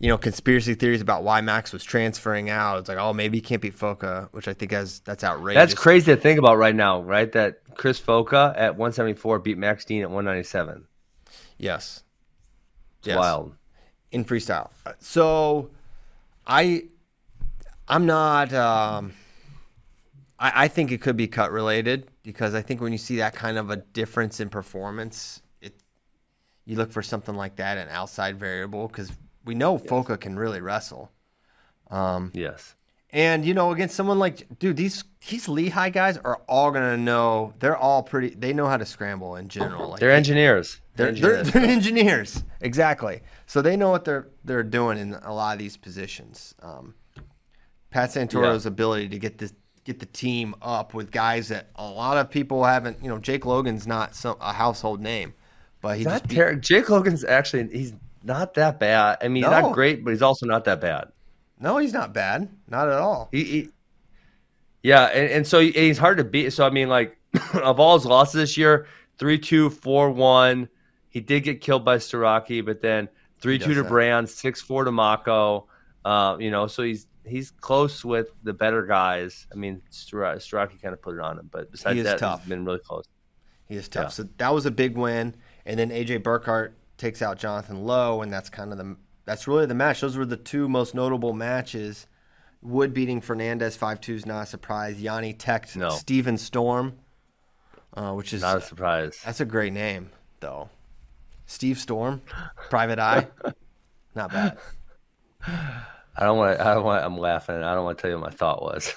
you know, conspiracy theories about why Max was transferring out. It's like, oh, maybe he can't beat Foca, which I think has that's outrageous. That's crazy to think about right now, right? That Chris Foca at 174 beat Max Dean at 197. Yes. Yes. wild. in freestyle. So, I, I'm not. Um, I, I think it could be cut related because I think when you see that kind of a difference in performance, it you look for something like that, an outside variable, because we know Foca can really wrestle. Um, Yes. and you know, against someone like dude, these these Lehigh guys are all gonna know. They're all pretty. They know how to scramble in general. Like They're engineers. they're, they're, they're engineers, exactly. So they know what they're they're doing in a lot of these positions. Um, Pat Santoro's ability to get this get the team up with guys that a lot of people haven't. You know, Jake Logan's not some, a household name, but he Not just beat- ter- Jake Logan's actually he's not that bad. I mean, he's No. not great, but he's also not that bad. No, he's not bad. Not at all. He, he yeah, and, and so he- he's hard to beat. So I mean, like of all his losses this year, three two four one. He did get killed by Starocci, but then three two to that. Brand, six four to Mako. Uh, you know, so he's he's close with the better guys. I mean, Star- Starocci kind of put it on him, but besides that, tough. he's been really close. He is tough. Yeah. So that was a big win. And then AJ Burkhart takes out Jonathan Loew, and that's kind of the that's really the match. Those were the two most notable matches. Wood beating Fernandez five two is not a surprise. Yianni teched No. Steven Storm, uh, which is Not a surprise. that's a great name though. Steve Storm, Private Eye, not bad. I don't want. I don't want. I'm laughing. I don't want to tell you what my thought was.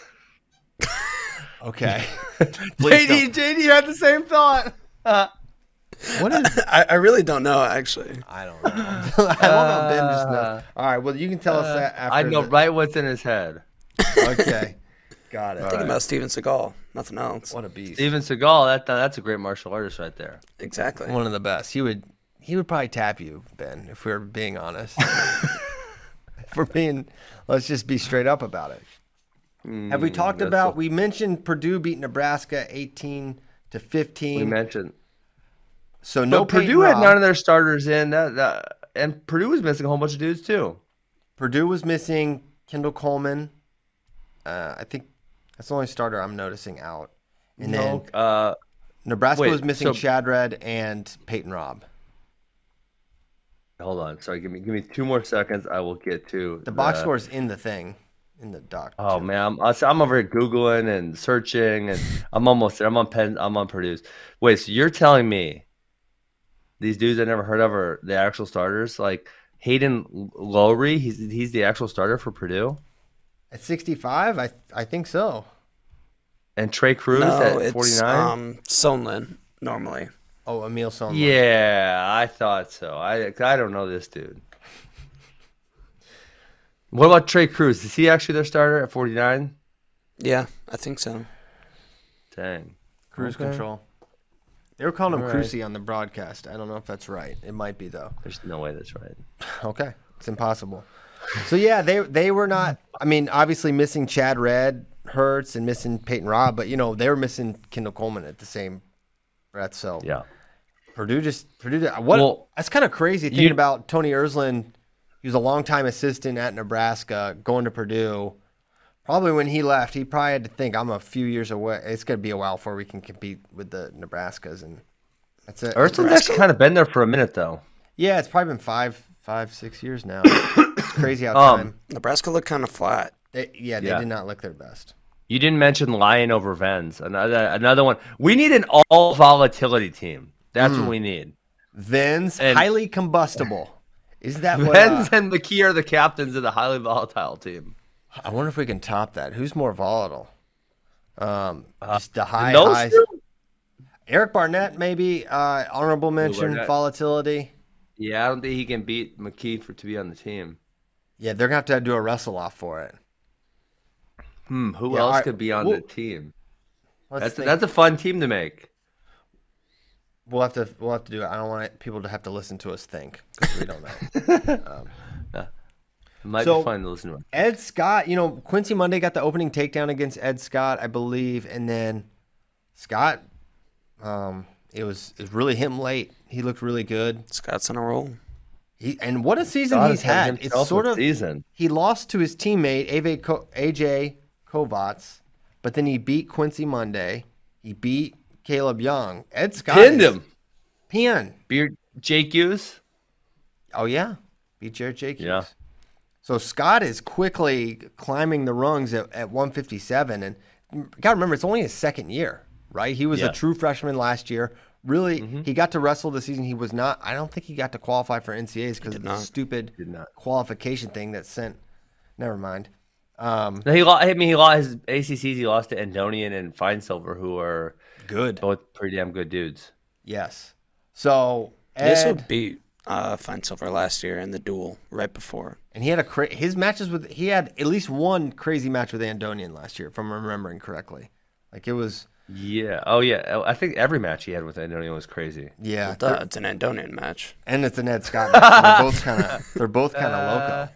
Okay. JD, JD had the same thought. What is? I, I really don't know actually. I don't know. I don't know. Ben just knows. All right. Well, you can tell us that after. Uh, I know the- right what's in his head. Okay. Got it. Thinking about Steven Seagal, nothing else. What a beast. Steven Seagal. That that's a great martial artist right there. Exactly. One of the best. He would he would probably tap you, Ben, if we are being honest. if we're being let's just be straight up about it. Have we talked Mm, about so- we mentioned Purdue beat Nebraska 18 to 15. We mentioned. So no No, Purdue had none of their starters in. That, that and Purdue was missing a whole bunch of dudes too. Purdue was missing Kendall Coleman. Uh, I think that's the only starter I'm noticing out. And then uh, Nebraska wait, was missing so- Chad Red and Peyton Robb. hold on. Sorry, give me give me two more seconds. I will get to The box score is in the thing, in the doc. Oh too. man, I'm, I'm over here googling and searching, and I'm almost there. I'm on Penn. I'm on Purdue's. Wait, so you're telling me these dudes I never heard of are the actual starters? Like Hayden Lowry, he's he's the actual starter for Purdue, At 65, I I think so. and Trey Cruz no, at 49. um Sonlin normally. Oh, Emil Sonlin. yeah, I thought so. I I don't know this dude. What about Trey Cruz? Is he actually their starter at 49? Yeah, I think so. Dang. Cruise Okay. control. They were calling him All right. Cruisy on the broadcast. I don't know if that's right. It might be though. There's no way that's right. Okay, it's impossible. So yeah, they they were not. I mean, obviously missing Chad Red hurts and missing Peyton Robb, but you know they were missing Kendall Coleman at the same breath. So Yeah. Purdue just Purdue. What? Well, that's kind of crazy thinking you- about Tony Ersland. He was a longtime assistant at Nebraska, going to Purdue. Probably when he left, he probably had to think, "I'm a few years away. It's going to be a while before we can compete with the Nebraskas." And that's it. Ersland's actually kind of been there for a minute though. Yeah, it's probably been five, five, six years now. it's crazy how Um, time. Nebraska looked kind of flat. They, yeah, they Yeah. did not look their best. You didn't mention Lion over Vens. Another another one. We need an all volatility team. That's what we need. Vens And- highly combustible. Is that what? Vens uh, and McKee are the captains of the highly volatile team. I wonder if we can top that. Who's more volatile? Um, just the high highs. two? Eric Barnett, maybe uh, honorable mention, volatility. Yeah, I don't think he can beat McKee for to be on the team. Yeah, they're gonna have to do a wrestle off for it. Hmm, who Yeah, else all right, could be on well, the team? That's think. that's a fun team to make. we'll have to we'll have to do it. I don't want people to have to listen to us think because we don't know. It might So- be fun to listen to. Ed Scott, you know, Quincy Monday got the opening takedown against Ed Scott, I believe, and then Scott, um, it was it was really him late. He looked really good. Scott's on a roll. He and what a season God, he's had. It's himself sort of season. he lost to his teammate AJ, Ko- AJ Kovacs, but then he beat Quincy Monday. He beat Caleb Young. Ed Scott Pinned is- him. Pin. Beard Jake Hughes. Oh yeah, beat Jared Jake. Yeah. So Scott is quickly climbing the rungs at, at 157, and got to remember it's only his second year, right? He was Yeah. a true freshman last year. Really, Mm-hmm. he got to wrestle the season. He was not. I don't think he got to qualify for NCAAs because of the stupid qualification thing that sent. Never mind. Um, No, he lost. I mean, he lost his ACCs. He lost to Andonian and Finesilver, who are good. both pretty damn good dudes. Yes. So He also Ed, beat uh, Finesilver last year in the duel right before. and he had a cra- his matches with he had at least one crazy match with Andonian last year, if I'm remembering correctly. Like it was Yeah. Oh yeah. Oh, I think every match he had with Andonian was crazy. Yeah, Duh, it's an Andonian match. and it's an Ed Scott. match. They're both kind of they're both kind of Uh, loco.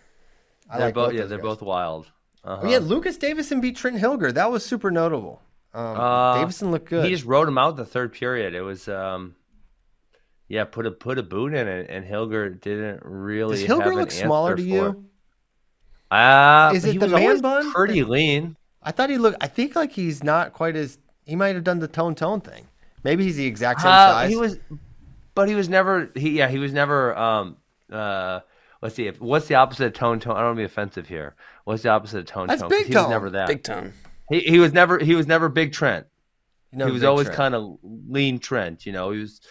I they're like both. yeah, they're guys. both wild. Uh-huh. Oh, yeah, Lucas Davison beat Trent Hilger. That was super notable. Um, Uh, Davison looked good. He just rode him out the third period. It was, um, yeah, put a put a boot in it, and Hilger didn't really. Does have Hilger an look smaller answer to for you? Uh, Is it he the was man bun? Pretty lean. I thought he looked. I think like he's not quite as. He might have done the tone tone thing. Maybe he's the exact same Uh, size. he was, but he was never. He yeah, he was never. Um, uh, let's see. If, what's the opposite of tone tone? I don't want to be offensive here. What's the opposite of tone That's tone? 'Cause big He was tone. never that. Big tone. He he was never he was never big Trent. You he was always kind of lean Trent. You know, he was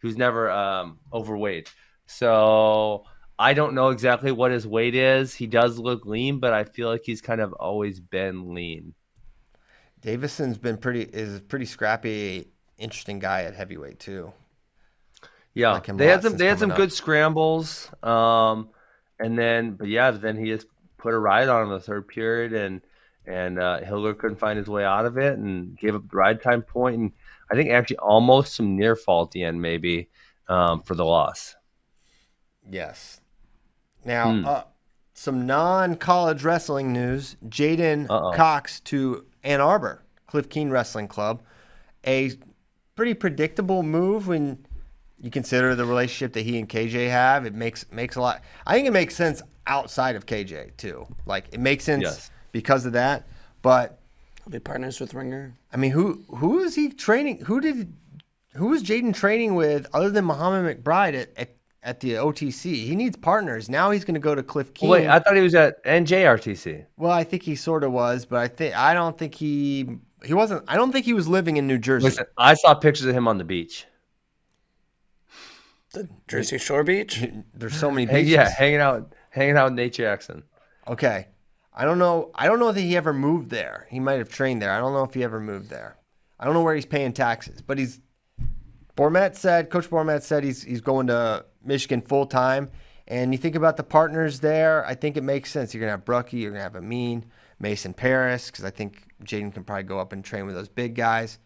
he was never um, overweight. So I don't know exactly what his weight is. He does look lean, but I feel like he's kind of always been lean. Davison's been pretty is a pretty scrappy, interesting guy at heavyweight too. Yeah, like they had some they had some up. good scrambles. Um, and then but yeah, then he just put a ride on in the third period, and and uh, Hilger couldn't find his way out of it, and gave up the ride time point, and I think actually almost some near fall at the end maybe um, for the loss. Yes. Now, Hmm. uh, some non-college wrestling news: J'den Uh-oh. Cox to Ann Arbor Cliff Keen Wrestling Club. A pretty predictable move when you consider the relationship that he and KJ have. It makes makes a lot. I think it makes sense outside of KJ too. Like it makes sense Yes. because of that. But be partners with Ringer. I mean, who who is he training? Who did who was J'den training with other than Muhammad McBride at, at at the OTC? He needs partners. Now he's going to go to Cliff Keen. Wait, I thought he was at NJRTC. well, I think he sort of was, but I think I don't think he he wasn't. I don't think he was living in New Jersey. Listen, I saw pictures of him on the beach. The Jersey Shore Beach. There's so many Hey, beaches. yeah, hanging out, hanging out with Nate Jackson. Okay. I don't know. I don't know that he ever moved there. He might have trained there. I don't know if he ever moved there. I don't know where he's paying taxes, but he's. Bormet said, Coach Bormet said he's he's going to Michigan full time. And you think about the partners there, I think it makes sense. You're gonna have Brucki, you're gonna have Amine, Mason Parris, because I think J'den can probably go up and train with those big guys.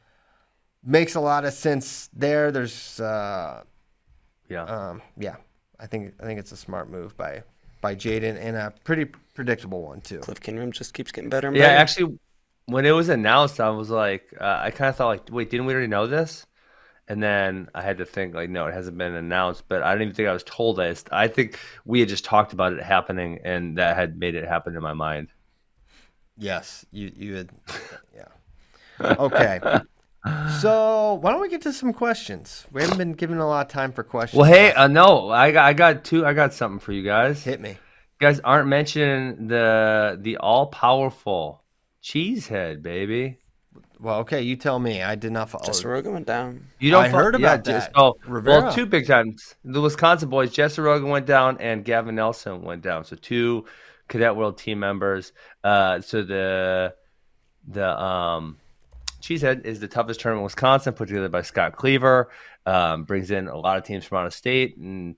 Makes a lot of sense there. There's, uh, Yeah, um, yeah, I think I think it's a smart move by by J'den and a pretty predictable one too. Cliff Kingham just keeps getting better and yeah. better. Actually, when it was announced, I was like, uh, I kind of thought, like, wait, didn't we already know this? And then I had to think, like, no, it hasn't been announced. But I didn't even think I was told this. I think we had just talked about it happening, and that had made it happen in my mind. Yes, you you had, yeah. Okay. So why don't we get to some questions? We haven't been given a lot of time for questions. Well, hey, uh, no, I got, I got two. I got something for you guys. hit me. You guys aren't mentioning the the all powerful cheesehead, baby. Well, okay, you tell me. I did not follow. Jesse Rogan went down. You don't I fu- heard about just- that. Oh, Rivera. well, two big times. The Wisconsin boys, Jesse Rogan went down, and Gavin Nelson went down. So two Cadet World team members. Uh, so the the um, Cheesehead is the toughest tournament in Wisconsin, put together by Scott Cleaver. Um, brings in a lot of teams from out of state, and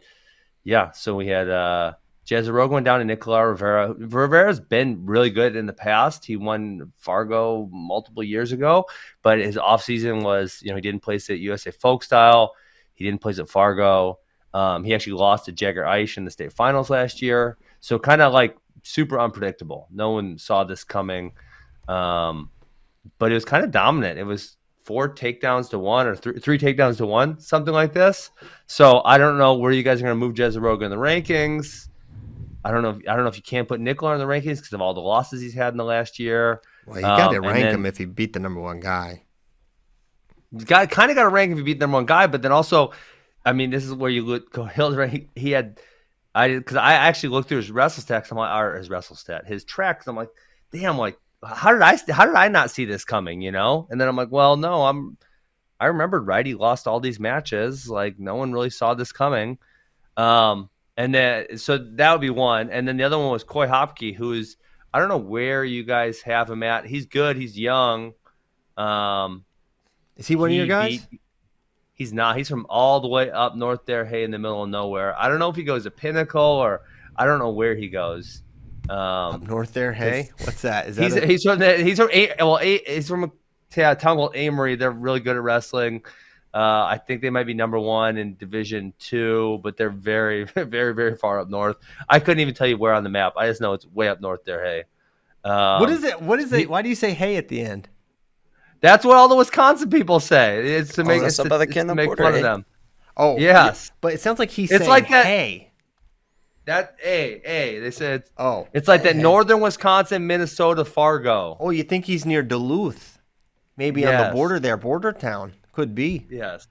yeah, so we had uh, Rogan went down, to Nicola Rivera. Rivera's been really good in the past. He won Fargo multiple years ago, but his offseason was, you know, he didn't place at USA Folk Style. He didn't place at Fargo. Um, he actually lost to Jagger Aish in the state finals last year. So kind of like super unpredictable. No one saw this coming. Um, but it was kind of dominant. It was four takedowns to one or th- three takedowns to one, something like this. So I don't know where you guys are going to move Rogan in the rankings. I don't know. If, I don't know if you can put Nicola in the rankings because of all the losses he's had in the last year. Well, you got to Um, rank then- him if he beat the number one guy. Got kind of got to rank if he beat the number one guy, but then also, I mean, this is where you look. Go Hilder, he, he had, I because I actually looked through his wrestle stats. I'm like, or his wrestle stat, his tracks. I'm like, damn, like how did I how did I not see this coming? You know? And then I'm like, well, no, I'm. I remembered right. He lost all these matches. Like no one really saw this coming. Um, and then so that would be one, and then the other one was Coy Hopke, who's I don't know where you guys have him at. He's good. He's young. Um, Is he one of your guys? he's not. He's from all the way up north there, hey, in the middle of nowhere. I don't know if he goes to Pinnacle or I don't know where he goes. Up Um, north there. Hey, what's that? Is that he's a- he's from the, he's from well he's from yeah, town called Amory. They're really good at wrestling. Uh, I think they might be number one in Division Two, but they're very, very, very far up north. I couldn't even tell you where on the map. I just know it's way up north there. Hey, um, what is it? What is it? Why do you say "hey" at the end? That's what all the Wisconsin people say. It's to make, that's it's to, it's to make fun of them. Oh, Yes. but it sounds like he's It's saying like that- "hey." That a a they said Oh, it's like that hey. northern Wisconsin, Minnesota, Fargo. Oh, you think he's near Duluth? Maybe on the border there, border town. Could be. Yes,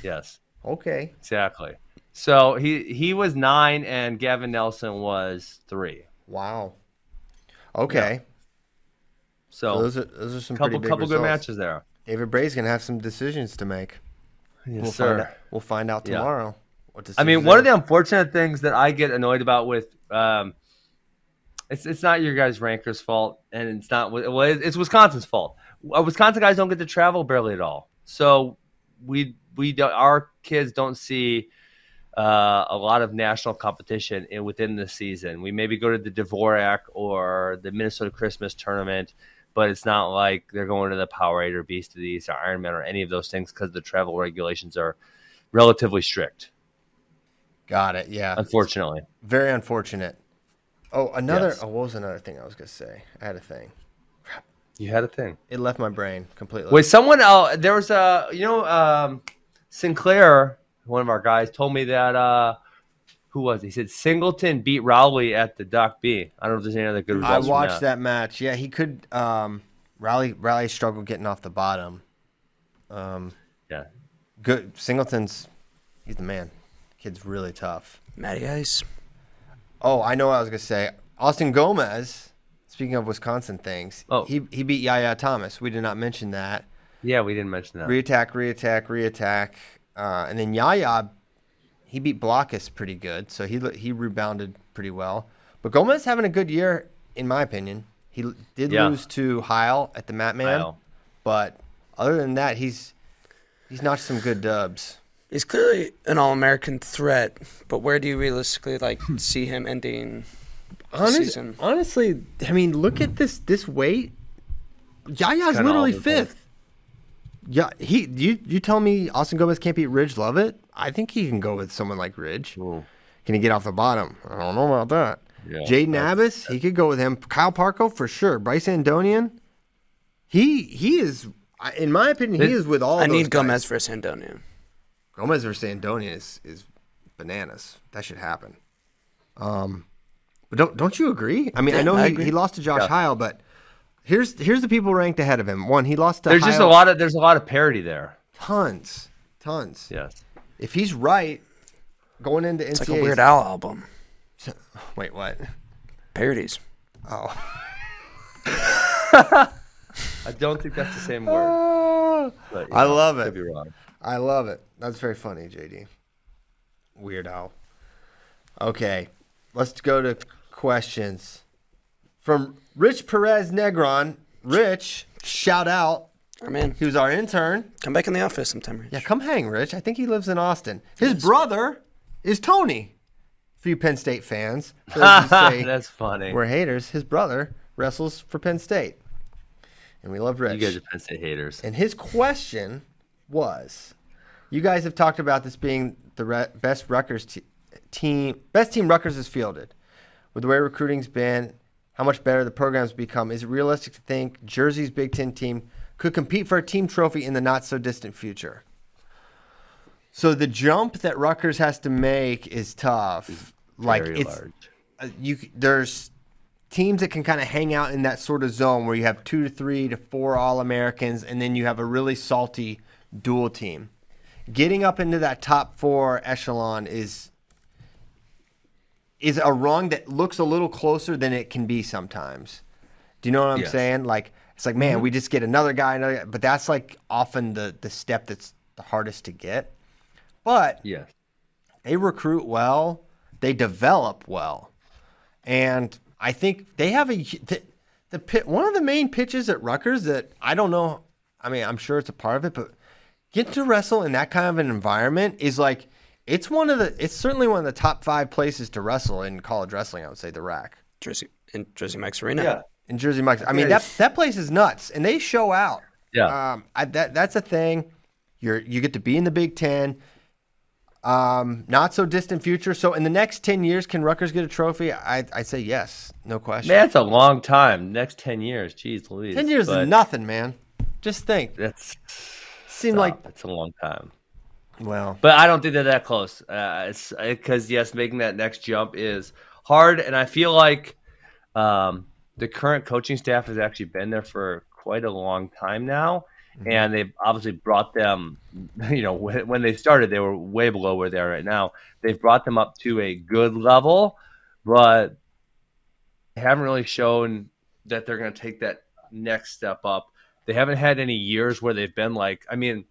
yes, Okay. exactly. So he he was nine, and Gavin Nelson was three. Wow. Okay. So, So those are those are some couple pretty big couple good matches there. David Bray's gonna have some decisions to make. Yes, we'll sir. find out. We'll find out Yeah. tomorrow. What I mean, one of the unfortunate things that I get annoyed about with um, it's it's not your guys' rankers' fault, and it's not well, it's Wisconsin's fault. Uh, Wisconsin guys don't get to travel barely at all, so we we do, our kids don't see uh, a lot of national competition in within the season. We maybe go to the Dvorak or the Minnesota Christmas tournament, but it's not like they're going to the Powerade or Beast of the East or Ironman or any of those things because the travel regulations are relatively strict. got it. Yeah. Unfortunately. Very unfortunate. Oh, another. Yes. Oh, what was another thing I was gonna say? I had a thing. You had a thing. It left my brain completely. Wait, someone else. There was a, you know, um, Sinclair, one of our guys, told me that. Uh, who was? it? He said Singleton beat Rowley at the Doc B. I don't know if there's any other good I results. from watched that. match. Yeah, he could. Um, Raleigh Raleigh struggled getting off the bottom. Um, Yeah. good. Singleton's. He's the man. Kid's really tough. Matty Ice. Oh, I know what I was gonna say. Austin Gomez. Speaking of Wisconsin things, Oh. he he beat Yahya Thomas. We did not mention that. Yeah, we didn't mention that. Reattack, reattack, reattack, uh, and then Yahya, he beat Blockhus pretty good, so he he rebounded pretty well. But Gomez having a good year, in my opinion. He did Yeah. lose to Heil at the Matman, Heil. but other than that, he's he's notched some good dubs. He's clearly an all-American threat, but where do you realistically like see him ending the Honest, season? honestly, I mean, look at this this weight. Yahya's Kinda literally all over fifth. Yeah, he you you tell me Austin Gomez can't beat Ridge Lovett? I think he can go with someone like Ridge. Ooh. Can he get off the bottom? I don't know about that. Yeah, Jaden that's- Abas, he could go with him. Kyle Parco for sure. Bryce Andonian, he he is, in my opinion, he It- is with all. I those need Gomez guys. versus Andonian. Gomez versus Andonian is is bananas. That should happen. Um, but don't don't you agree? I mean, I know I he, he lost to Josh Yeah. Heil, but here's here's the people ranked ahead of him. One, he lost to There's just a lot of there's a lot of parity there. tons, tons. Yes. If he's right, going into It's NCAA, like a Weird Al album. Wait, what? Parodies. Oh. I don't think that's the same word. Ah. But, I know, love Could it. be wrong. I love it. That's very funny, JD. Weird Al. Okay, let's go to questions from Rich Perez Negron. Rich, shout out. Our man, He was our intern. come back in the office sometime. Rich. Yeah, come hang, Rich. I think he lives in Austin. His brother is Tony. For you Penn State fans, for say That's funny. we're haters, his brother wrestles for Penn State, and we love Rich. You guys are Penn State haters. And his question was, you guys have talked about this being the re- best Rutgers te- team, best team Rutgers has fielded. With the way recruiting's been, how much better the program's become, is it realistic to think Jersey's Big Ten team could compete for a team trophy in the not so distant future? So the jump that Rutgers has to make is tough. Like Very it's large. uh, you there's teams that can kind of hang out in that sort of zone where you have two to three to four all Americans, and then you have a really salty dual team. Getting up into that top four echelon is is a rung that looks a little closer than it can be sometimes. Do you know what I'm Yes. saying? Like it's like, man, mm-hmm. we just get another guy, another guy, but that's like often the the step that's the hardest to get. But Yes. they recruit well, they develop well, and I think they have a the, the pit, one of the main pitches at Rutgers that I don't know. I mean, I'm sure it's a part of it, but getting to wrestle in that kind of an environment is like it's one of the it's certainly one of the top five places to wrestle in college wrestling. I would say the RAC Jersey in Jersey Mike's Arena. Yeah. in Jersey Mike's. I mean that that place is nuts, and they show out. Yeah. Um, I, that that's a thing. You're you get to be in the Big Ten. Um, not so distant future. So in the next ten years, can Rutgers get a trophy? I I say yes, no question. Man, that's a long time. Next ten years, jeez, Louise. ten years But is nothing, man. Just think. That's Seemed stop. like it's a long time. Well, But I don't think they're that close. Uh, it's because yes, making that next jump is hard, and I feel like um, the current coaching staff has actually been there for quite a long time now, and they've obviously brought them. You know, when, when they started, they were way below where they are right now. They've brought them up to a good level, but they haven't really shown that they're going to take that next step up. They haven't had any years where they've been like, I mean,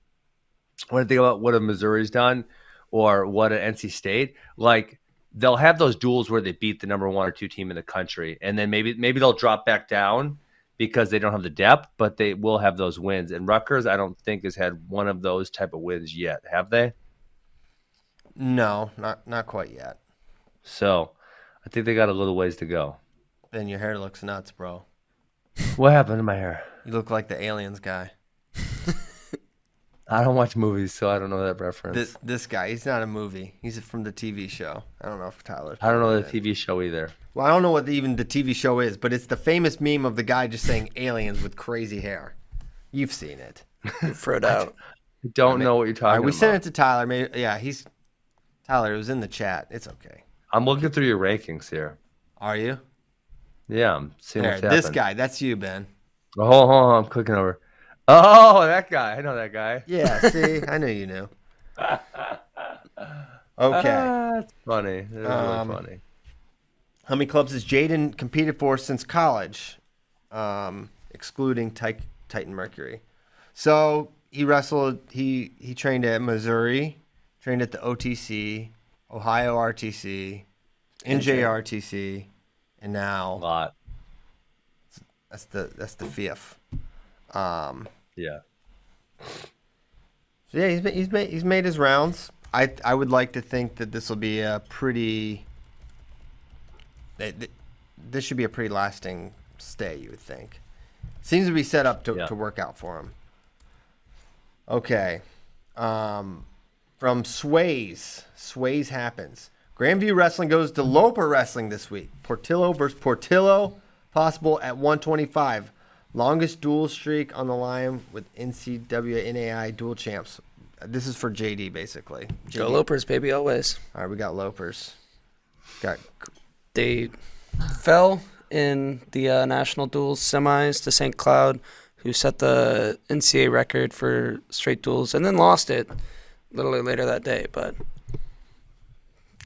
when I think about what a Missouri's done or what an NC State, like they'll have those duels where they beat the number one or two team in the country, and then maybe maybe they'll drop back down because they don't have the depth, but they will have those wins. And Rutgers, I don't think has had one of those type of wins yet, have they? no, not not quite yet. So I think they got a little ways to go. Then your hair looks nuts, bro. What happened to my hair? You look like the aliens guy. I don't watch movies, so I don't know that reference. This this guy, he's not a movie. He's from the TV show. I don't know if Tyler. I don't know the TV show either. Well, I don't know what even the TV show is, but it's the famous meme of the guy just saying aliens with crazy hair. You've seen it. Froed out. I don't know what you're talking right, we about. sent it to Tyler. Maybe, yeah, he's Tyler. It was in the chat. It's okay. I'm looking through your rankings here. Are you? Yeah, I'm seeing There, what's this happening. guy. That's you, Ben. Oh, hold on, I'm clicking over. Oh, that guy. I know that guy. Yeah. See, I knew you knew. Okay. Ah, that's funny. That's Um, really funny. How many clubs has J'den competed for since college, um, excluding Ti- Titan Mercury? So he wrestled. He he trained at Missouri, trained at the OTC, Ohio RTC, NJRTC, and A now lot. that's the that's the fifth. Um, Yeah. so yeah, he's made, he's made he's made his rounds. I I would like to think that this will be a pretty. This should be a pretty lasting stay. You would think. Seems to be set up to, Yeah. to work out for him. Okay, um, from Sways, Sways happens. Grandview Wrestling goes to Loper Wrestling this week. Portillo versus Portillo, possible at 125. Longest dual streak on the line with NCAA NAI dual champs. This is for JD basically. Go JD. Lopers, baby, always. All right, we got Lopers. Got They fell in the uh, national duels semis to St. Cloud, who set the NCAA record for straight duels, and then lost it literally later that day. But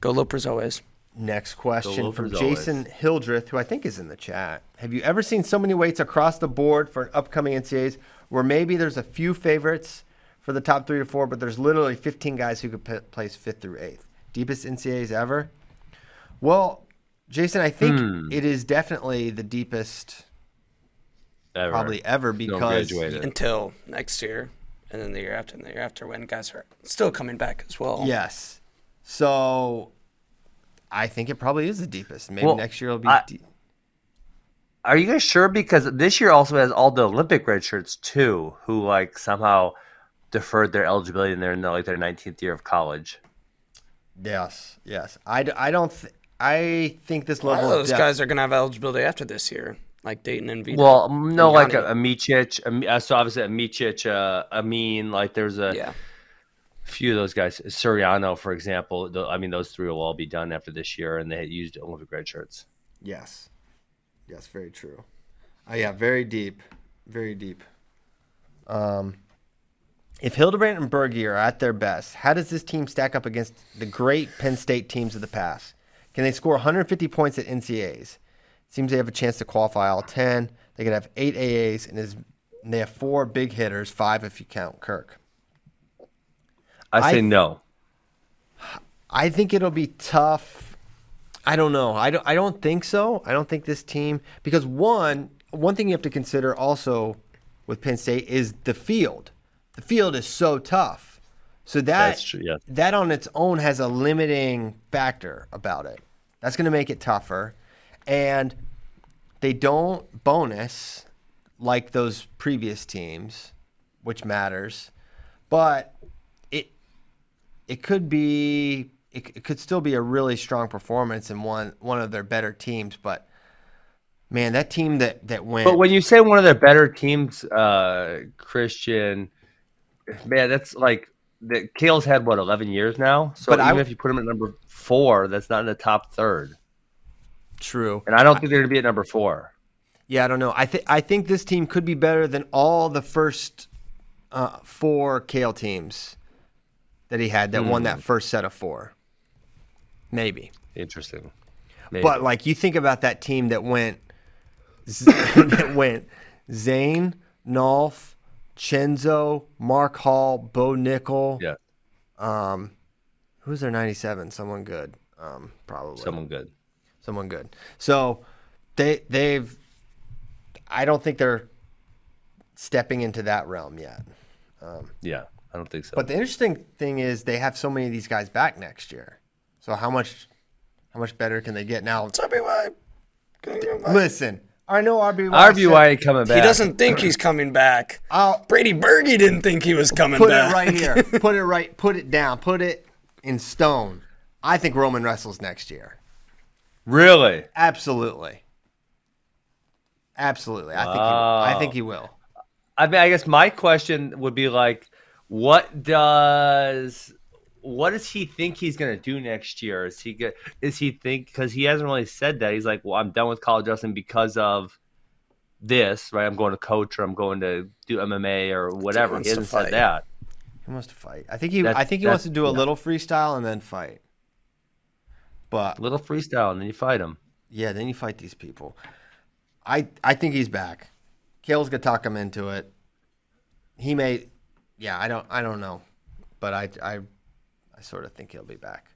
go Lopers always. Next question Lopers from always. Jason Hildreth, who I think is in the chat. Have you ever seen so many weights across the board for an upcoming NCAAs where maybe there's a few favorites for the top three to four, but there's literally 15 guys who could p- place fifth through eighth? Deepest NCAAs ever? Well, Jason, I think Hmm. it is definitely the deepest Ever. probably ever because until next year, and then the year after, and the year after, when guys are still coming back as well. yes. So I think it probably is the deepest. Maybe Well, next year it'll be. I- deep. Are you guys sure? Because this year also has all the Olympic red shirts too, who like somehow deferred their eligibility and they're in like their 19th year of college. Yes, yes. I, I don't. Th- I think this A lot level of of those depth- guys are gonna have eligibility after this year, like Dayton and Vita. Well, no, And like a, Yianni. a Micic, a, Mi- uh, so obviously a Micic, uh, Amine, like there's a yeah, few of those guys. Suriano, for example. tho- I mean, those three will all be done after this year, and they used Olympic red shirts. Yes, yes, very true. Uh, yeah, very deep, very deep. Um, if Hildebrandt and Berge are at their best, how does this team stack up against the great Penn State teams of the past? Can they score 150 points at NCAAs? Seems they have a chance to qualify all 10. They could have eight AAs, and, is, and they have four big hitters, five if you count Kirk. I I say th- no. I think it'll be tough. I don't know. I don't. I don't think so. I don't think this team because one one thing you have to consider also with Penn State is the field. The field is so tough. So that That's true, yes. that on its own has a limiting factor about it. That's going to make it tougher, and they don't bonus like those previous teams. which matters, but it could be it, it could still be a really strong performance in one one of their better teams. But man, that team that that went. But when you say one of their better teams, uh, Christian, man, that's like the Cael's had what eleven years now. So But I even w- if you put him at number four, that's not in the top third. True. And I don't think they're going to be at number four. Yeah, I don't know. I think I think this team could be better than all the first uh, four Kale teams that he had that won that first set of four. Maybe. Interesting. Maybe. But like you think about that team that went that went Zain, Nolf, Chenzo, Mark Hall, Bo Nickal. yeah, Um, who's their ninety seven? Someone good. Um, probably someone good. someone good. So they they've. I don't think they're stepping into that realm yet. Yeah, I don't think so. But the interesting thing is they have so many of these guys back next year. So how much how much better can they get now? RBY. Listen, I know RBY. RBY said- ain't coming back. He doesn't think he's coming back. I'll Brady Berge didn't think he was coming put back. Put it right here. Put it right. Put it down. Put it in stone. I think Roman wrestles next year. really. Absolutely. Absolutely. I think he will. I think he will. I mean, I guess my question would be like, what does what does he think he's going to do next year? Is he get is he think because he hasn't really said that he's like, well, I'm done with college wrestling because of this, right? I'm going to coach or I'm going to do MMA or whatever. wants He hasn't said that. He wants to fight. I think he. That's- I think he wants to do a yeah. little freestyle and then fight. But Little freestyle, and then you fight him. yeah, then you fight these people. I I think he's back. Cael's gonna talk him into it. He may. Yeah, I don't. I don't know, but I I I sort of think he'll be back.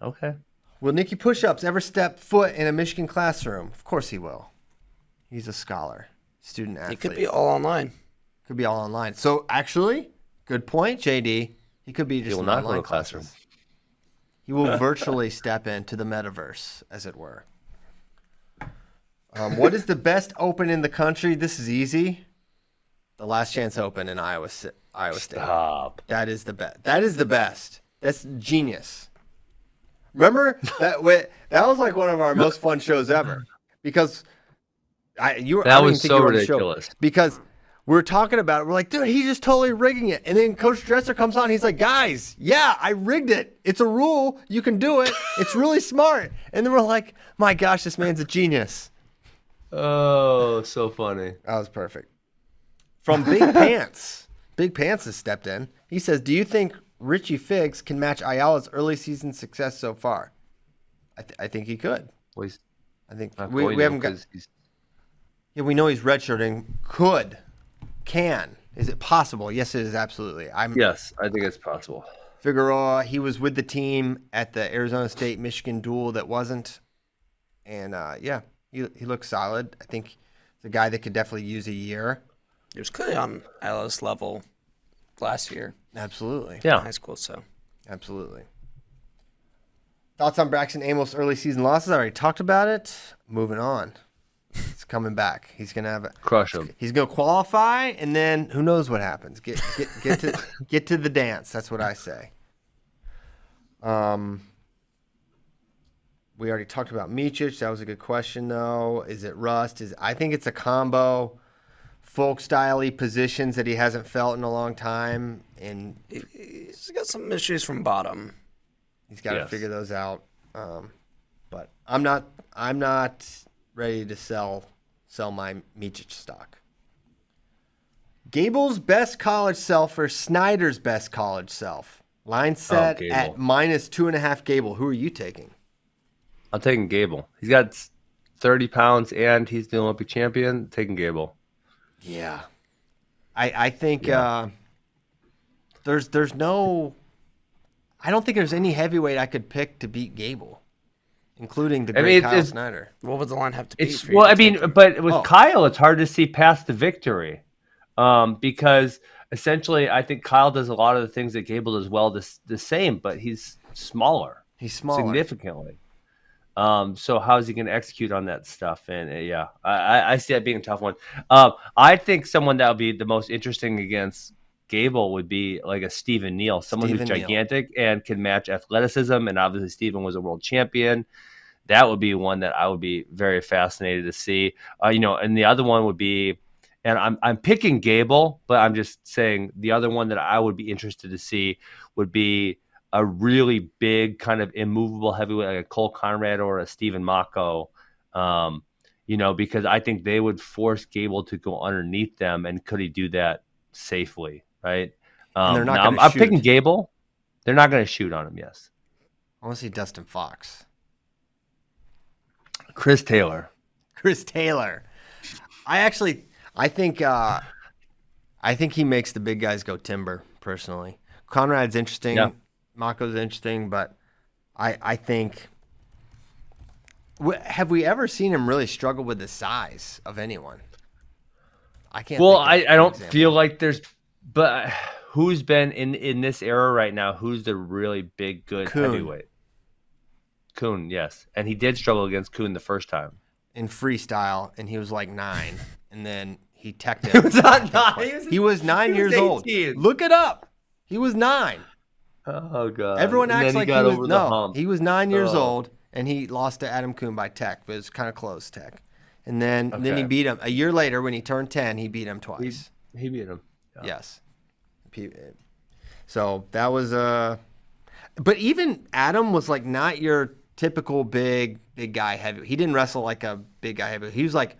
Okay. Will Nicky Pushups ever step foot in a Michigan classroom? Of course he will. He's a scholar, student athlete. He could be all online. Could be all online. So actually, good point, JD. He could be just He will an not go online to classroom. classroom. He will virtually step into the metaverse, as it were. Um, what is the best open in the country? This is easy. The Last Chance Open in Iowa, Ci- Iowa State. Stop. That is the best. That is the best. That's genius. Remember that? wa- That was like one of our most fun shows ever because I you were That I was so you were the show. ridiculous. because we are talking about it. We're like, dude, he's just totally rigging it. And then Coach Dresser comes on. He's like, guys, yeah, I rigged it. It's a rule. You can do it. It's really smart. And then we're like, my gosh, this man's a genius. Oh, so funny. That was perfect. From Big Pants. Big Pants has stepped in. He says, Do you think Richie Figs can match Ayala's early season success so far? I, th- I think he could. Well, I think we, we haven't got. Yeah, we know he's redshirting. Could, can. Is it possible? Yes, it is absolutely. I'm Yes, I think it's possible. Figueroa. He was with the team at the Arizona State Michigan duel that wasn't, and uh, yeah, he he looks solid. I think it's a guy that could definitely use a year. He was clearly on Ayala's level last year Absolutely. Yeah. high school. So Absolutely. Thoughts on Braxton Amos' early season losses? I already talked about it. Moving on. He's coming back. He's gonna have a Crush him. he's gonna qualify and then who knows what happens. Get get get to get to the dance. That's what I say. Um we already talked about Micic. That was a good question though. Is it rust? Is I think it's a combo. Folk style positions that he hasn't felt in a long time and he's got some issues from bottom. He's got to figure those out. Um, but I'm not. I'm not ready to sell sell my Micic stock. Gable's best college self or Snyder's best college self. Line set Gable. at minus two and a half. Gable. Who are you taking? I'm taking Gable. He's got 30 pounds and he's the Olympic champion. Taking Gable. Yeah, I I think uh, there's there's no. I don't think there's any heavyweight I could pick to beat Gable, including the I great mean, Kyle it's- Snyder. What would the line have to be? It's well, I mean, but with Oh. Kyle, it's hard to see past the victory, um, because essentially, I think Kyle does a lot of the things that Gable does well, the, the same, but he's smaller, He's smaller. significantly. Um, so how is he going to execute on that stuff? And uh, yeah, I, I see that being a tough one. Um, I think someone that would be the most interesting against Gable would be like a Stephen Neal, someone Stephen who's Neal. gigantic and can match athleticism. And obviously, Stephen was a world champion. That would be one that I would be very fascinated to see. Uh, you know, and the other one would be, and I'm I'm picking Gable, but I'm just saying the other one that I would be interested to see would be a really big kind of immovable heavyweight like a Cole Conrad or a Stephen Mocco. Um, you know, because I think they would force Gable to go underneath them, and could he do that safely? Right? Um, they're not I'm, I'm picking Gable. They're not going to shoot on him. Yes, I want to see Dustin Fox. Chris Taylor. Chris Taylor. I actually, I think, uh, I think he makes the big guys go timber. Personally, Conrad's interesting. Yeah. Mocco's interesting, but I, I think. Have we ever seen him really struggle with the size of anyone? I can't. Well, I, I don't example. feel like there's, but who's been in in this era right now? Who's the really big good Coon. heavyweight? Coon, yes, and he did struggle against Coon the first time. in freestyle, and he was like nine, and then he teched him. was not nine, he was- He was nine he was years old. Look it up. He was nine. Oh god! Everyone And acts like he got was no. hump. He was nine years Oh. old, and he lost to Adam Coon by tech, but it was kind of close tech. And then then he beat him a year later when he turned ten. He beat him twice. He beat him. Yeah. Yes. So that was uh but even Adam was like not your typical big big guy heavy. He didn't wrestle like a big guy heavy. He was like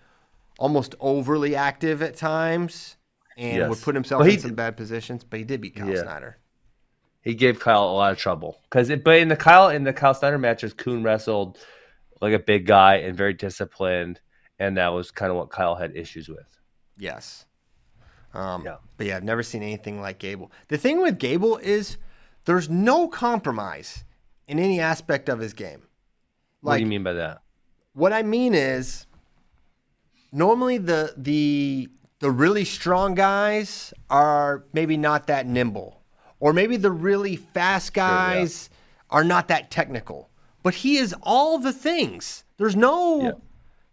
almost overly active at times and Yes. would put himself Well, in some bad positions, but he did beat Kyle Yeah. Snyder. He gave Kyle a lot of trouble because, but in the Kyle in the Kyle Snyder matches, Coon wrestled like a big guy and very disciplined, and that was kind of what Kyle had issues with. Yes. Um, Yeah. But yeah, I've never seen anything like Gable. The thing with Gable is there's no compromise in any aspect of his game. what do you mean by that? What I mean is, normally the the the really strong guys are maybe not that nimble, or maybe the really fast guys are not that technical. But he is all the things. There's no, Yeah.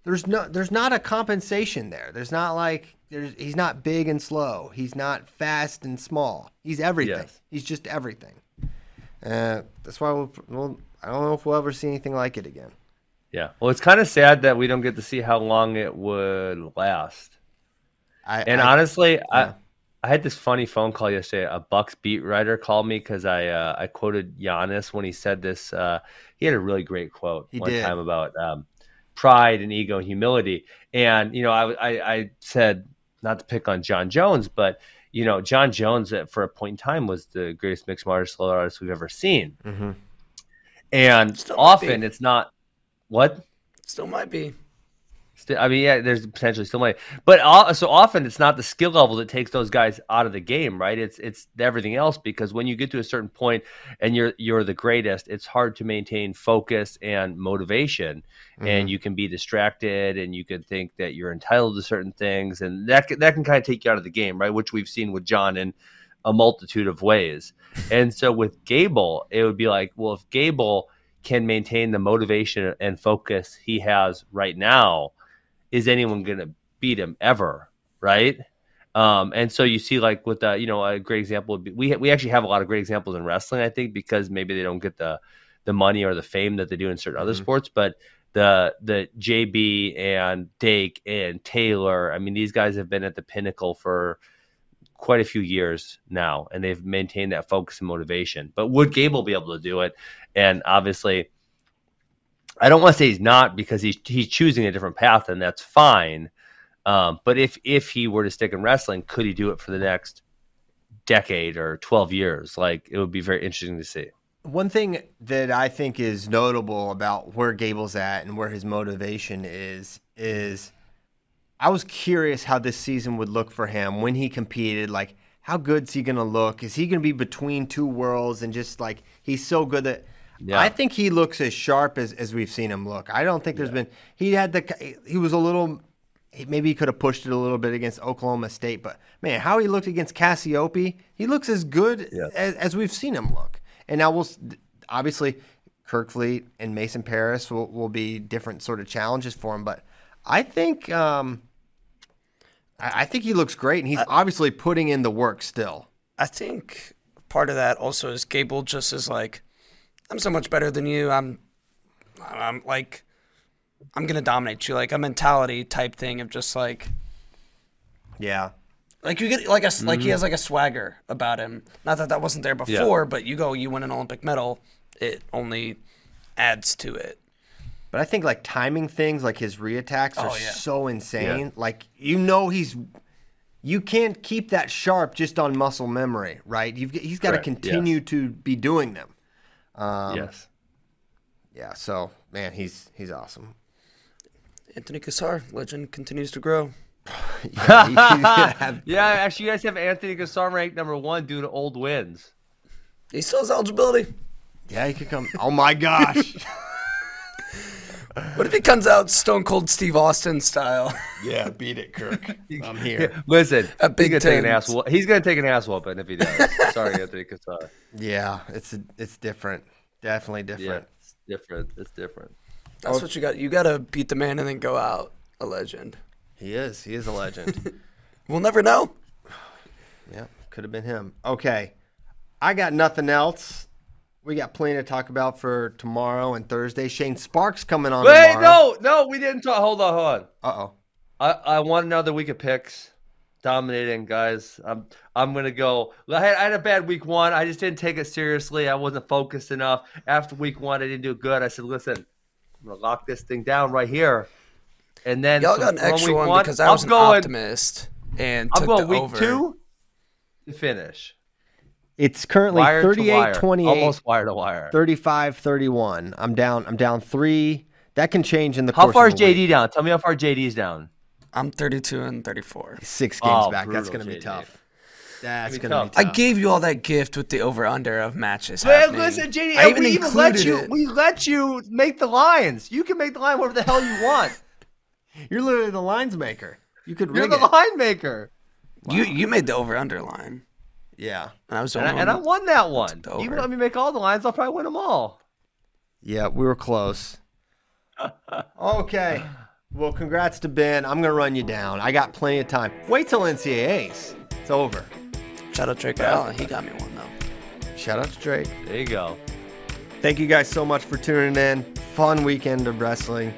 there's no, there's not a compensation there. There's not like there's he's not big and slow. He's not fast and small. He's everything. Yes. He's just everything. Uh, that's why we'll, we'll. I don't know if we'll ever see anything like it again. Yeah. Well, it's kind of sad that we don't get to see how long it would last. I, And I- honestly, yeah. I I had this funny phone call yesterday. A Bucks beat writer called me because I uh, I quoted Giannis when he said this. Uh, he had a really great quote He one did. time about um, pride and ego and humility. And you know, I, I I said not to pick on Jon Jones, but you know, Jon Jones at, for a point in time was the greatest mixed martial artist we've ever seen. Mhm. And often it's not what Still might be. I mean, yeah, there's potentially still money, but so often it's not the skill level that takes those guys out of the game, right? It's it's everything else because when you get to a certain point and you're you're the greatest, it's hard to maintain focus and motivation, and mm-hmm. you can be distracted, and you can think that you're entitled to certain things, and that that can kind of take you out of the game, right? Which we've seen with Jon in a multitude of ways, and so with Gable, it would be like, well, if Gable can maintain the motivation and focus he has right now is anyone going to beat him ever, right? Um, and so you see, like with the, you know, a great example would be we we actually have a lot of great examples in wrestling, I think, because maybe they don't get the the money or the fame that they do in certain other Mhm. sports, but the the JB and Dake and Taylor, I mean, these guys have been at the pinnacle for quite a few years now, and they've maintained that focus and motivation. But would Gable be able to do it? And obviously, I don't want to say he's not because he's he's choosing a different path, and that's fine. Um, but if if he were to stick in wrestling, could he do it for the next decade or twelve years? Like it would be very interesting to see. One thing that I think is notable about where Gable's at and where his motivation is is I was curious how this season would look for him when he competed. Like, how good's he gonna look? Is he gonna be between two worlds and just like he's so good that Yeah. I think he looks as sharp as, as we've seen him look. I don't think there's been he had the he was a little maybe he could have pushed it a little bit against Oklahoma State, but man, how he looked against Cassioppi, he looks as good Yes. as, as we've seen him look. And now we'll obviously Kerkvliet and Mason Parris will, will be different sort of challenges for him. But I think um, I, I think he looks great, and he's obviously putting in the work still. I think part of that also is Gable just is like, I'm so much better than you. I'm, I'm like, I'm gonna dominate you. Like a mentality type thing of just like, Yeah. like you get like a s- like he mm-hmm. has like a swagger about him. Not that that wasn't there before, but you go, you win an Olympic medal, it only adds to it. But I think like timing things, like his reattacks, oh, are Oh, yeah. so insane. Like you know he's, you can't keep that sharp just on muscle memory, right? You've he's got to continue to be doing them. Um, yes. Yeah. So man, he's he's awesome. Anthony Cassar, legend continues to grow. Yeah, he's have- Yeah, actually, you guys have Anthony Cassar ranked number one due to old wins. He still has eligibility. yeah, he could come. Oh my gosh. What if he comes out Stone Cold Steve Austin style? yeah, beat it, Kirk. I'm here. Listen, A he's gonna take an ass. whoop- He's gonna take an ass whooping if he does. Sorry, Anthony Cassar. Yeah, it's it's different. Definitely Yeah, different. it's different. It's different. That's what you got. You got to beat the man and then go out a legend. He is. He is a legend. We'll never know. Yeah, could have been him. Okay. I got nothing else. We got plenty to talk about for tomorrow and Thursday. Shane Sparks coming on Wait, tomorrow. no, no, we didn't talk. Hold on, hold on. Uh oh. I, I want another week of picks. Dominating, guys. I'm I'm gonna go. I had, I had a bad week one. I just didn't take it seriously. I wasn't focused enough. After week one, I didn't do good. I said, listen, I'm gonna lock this thing down right here. And then Y'all so got an extra week one because I I'm was an going, optimist and I'm took going the week over. two to finish. It's currently Wire 38 wire. 28, Almost wire to wire. 35 31. I'm down. I'm down three. That can change in the How course far of is a week. JD down? Tell me how far JD's down. I'm 32 and 34. Six games Oh, back. That's going to be JD. tough. That's Gonna going be tough. I gave you all that gift with the over under of matches. Hey, happening. listen, JD, I even we even let you. it. We let you make the lines. You can make the line whatever the hell you want. You're literally the lines maker. You could You're the it. line maker, You you made the over under line, Yeah. and I was and I, and I oh, won that one. the You over. let me make all the lines. I'll probably win them all. Yeah, we were close. okay. Well, congrats to Ben. I'm going to run you down. I got plenty of time. Wait till NCAAs. It's over. Shout out to Drake Allen. He got me one though. Shout out to Drake. There you go. Thank you guys so much for tuning in. Fun weekend of wrestling.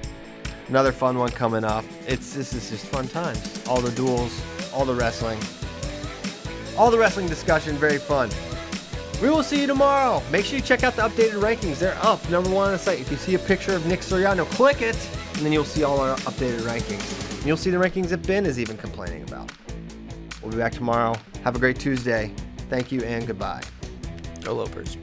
Another fun one coming up. It's this is just fun times. All the duels, all the wrestling, all the wrestling discussion. Very fun. We will see you tomorrow. Make sure you check out the updated rankings. They're up, number one on the site. If you see a picture of Nick Suriano, click it, and then you'll see all our updated rankings. And you'll see the rankings that Ben is even complaining about. We'll be back tomorrow. Have a great Tuesday. Thank you and goodbye. Go Lopers.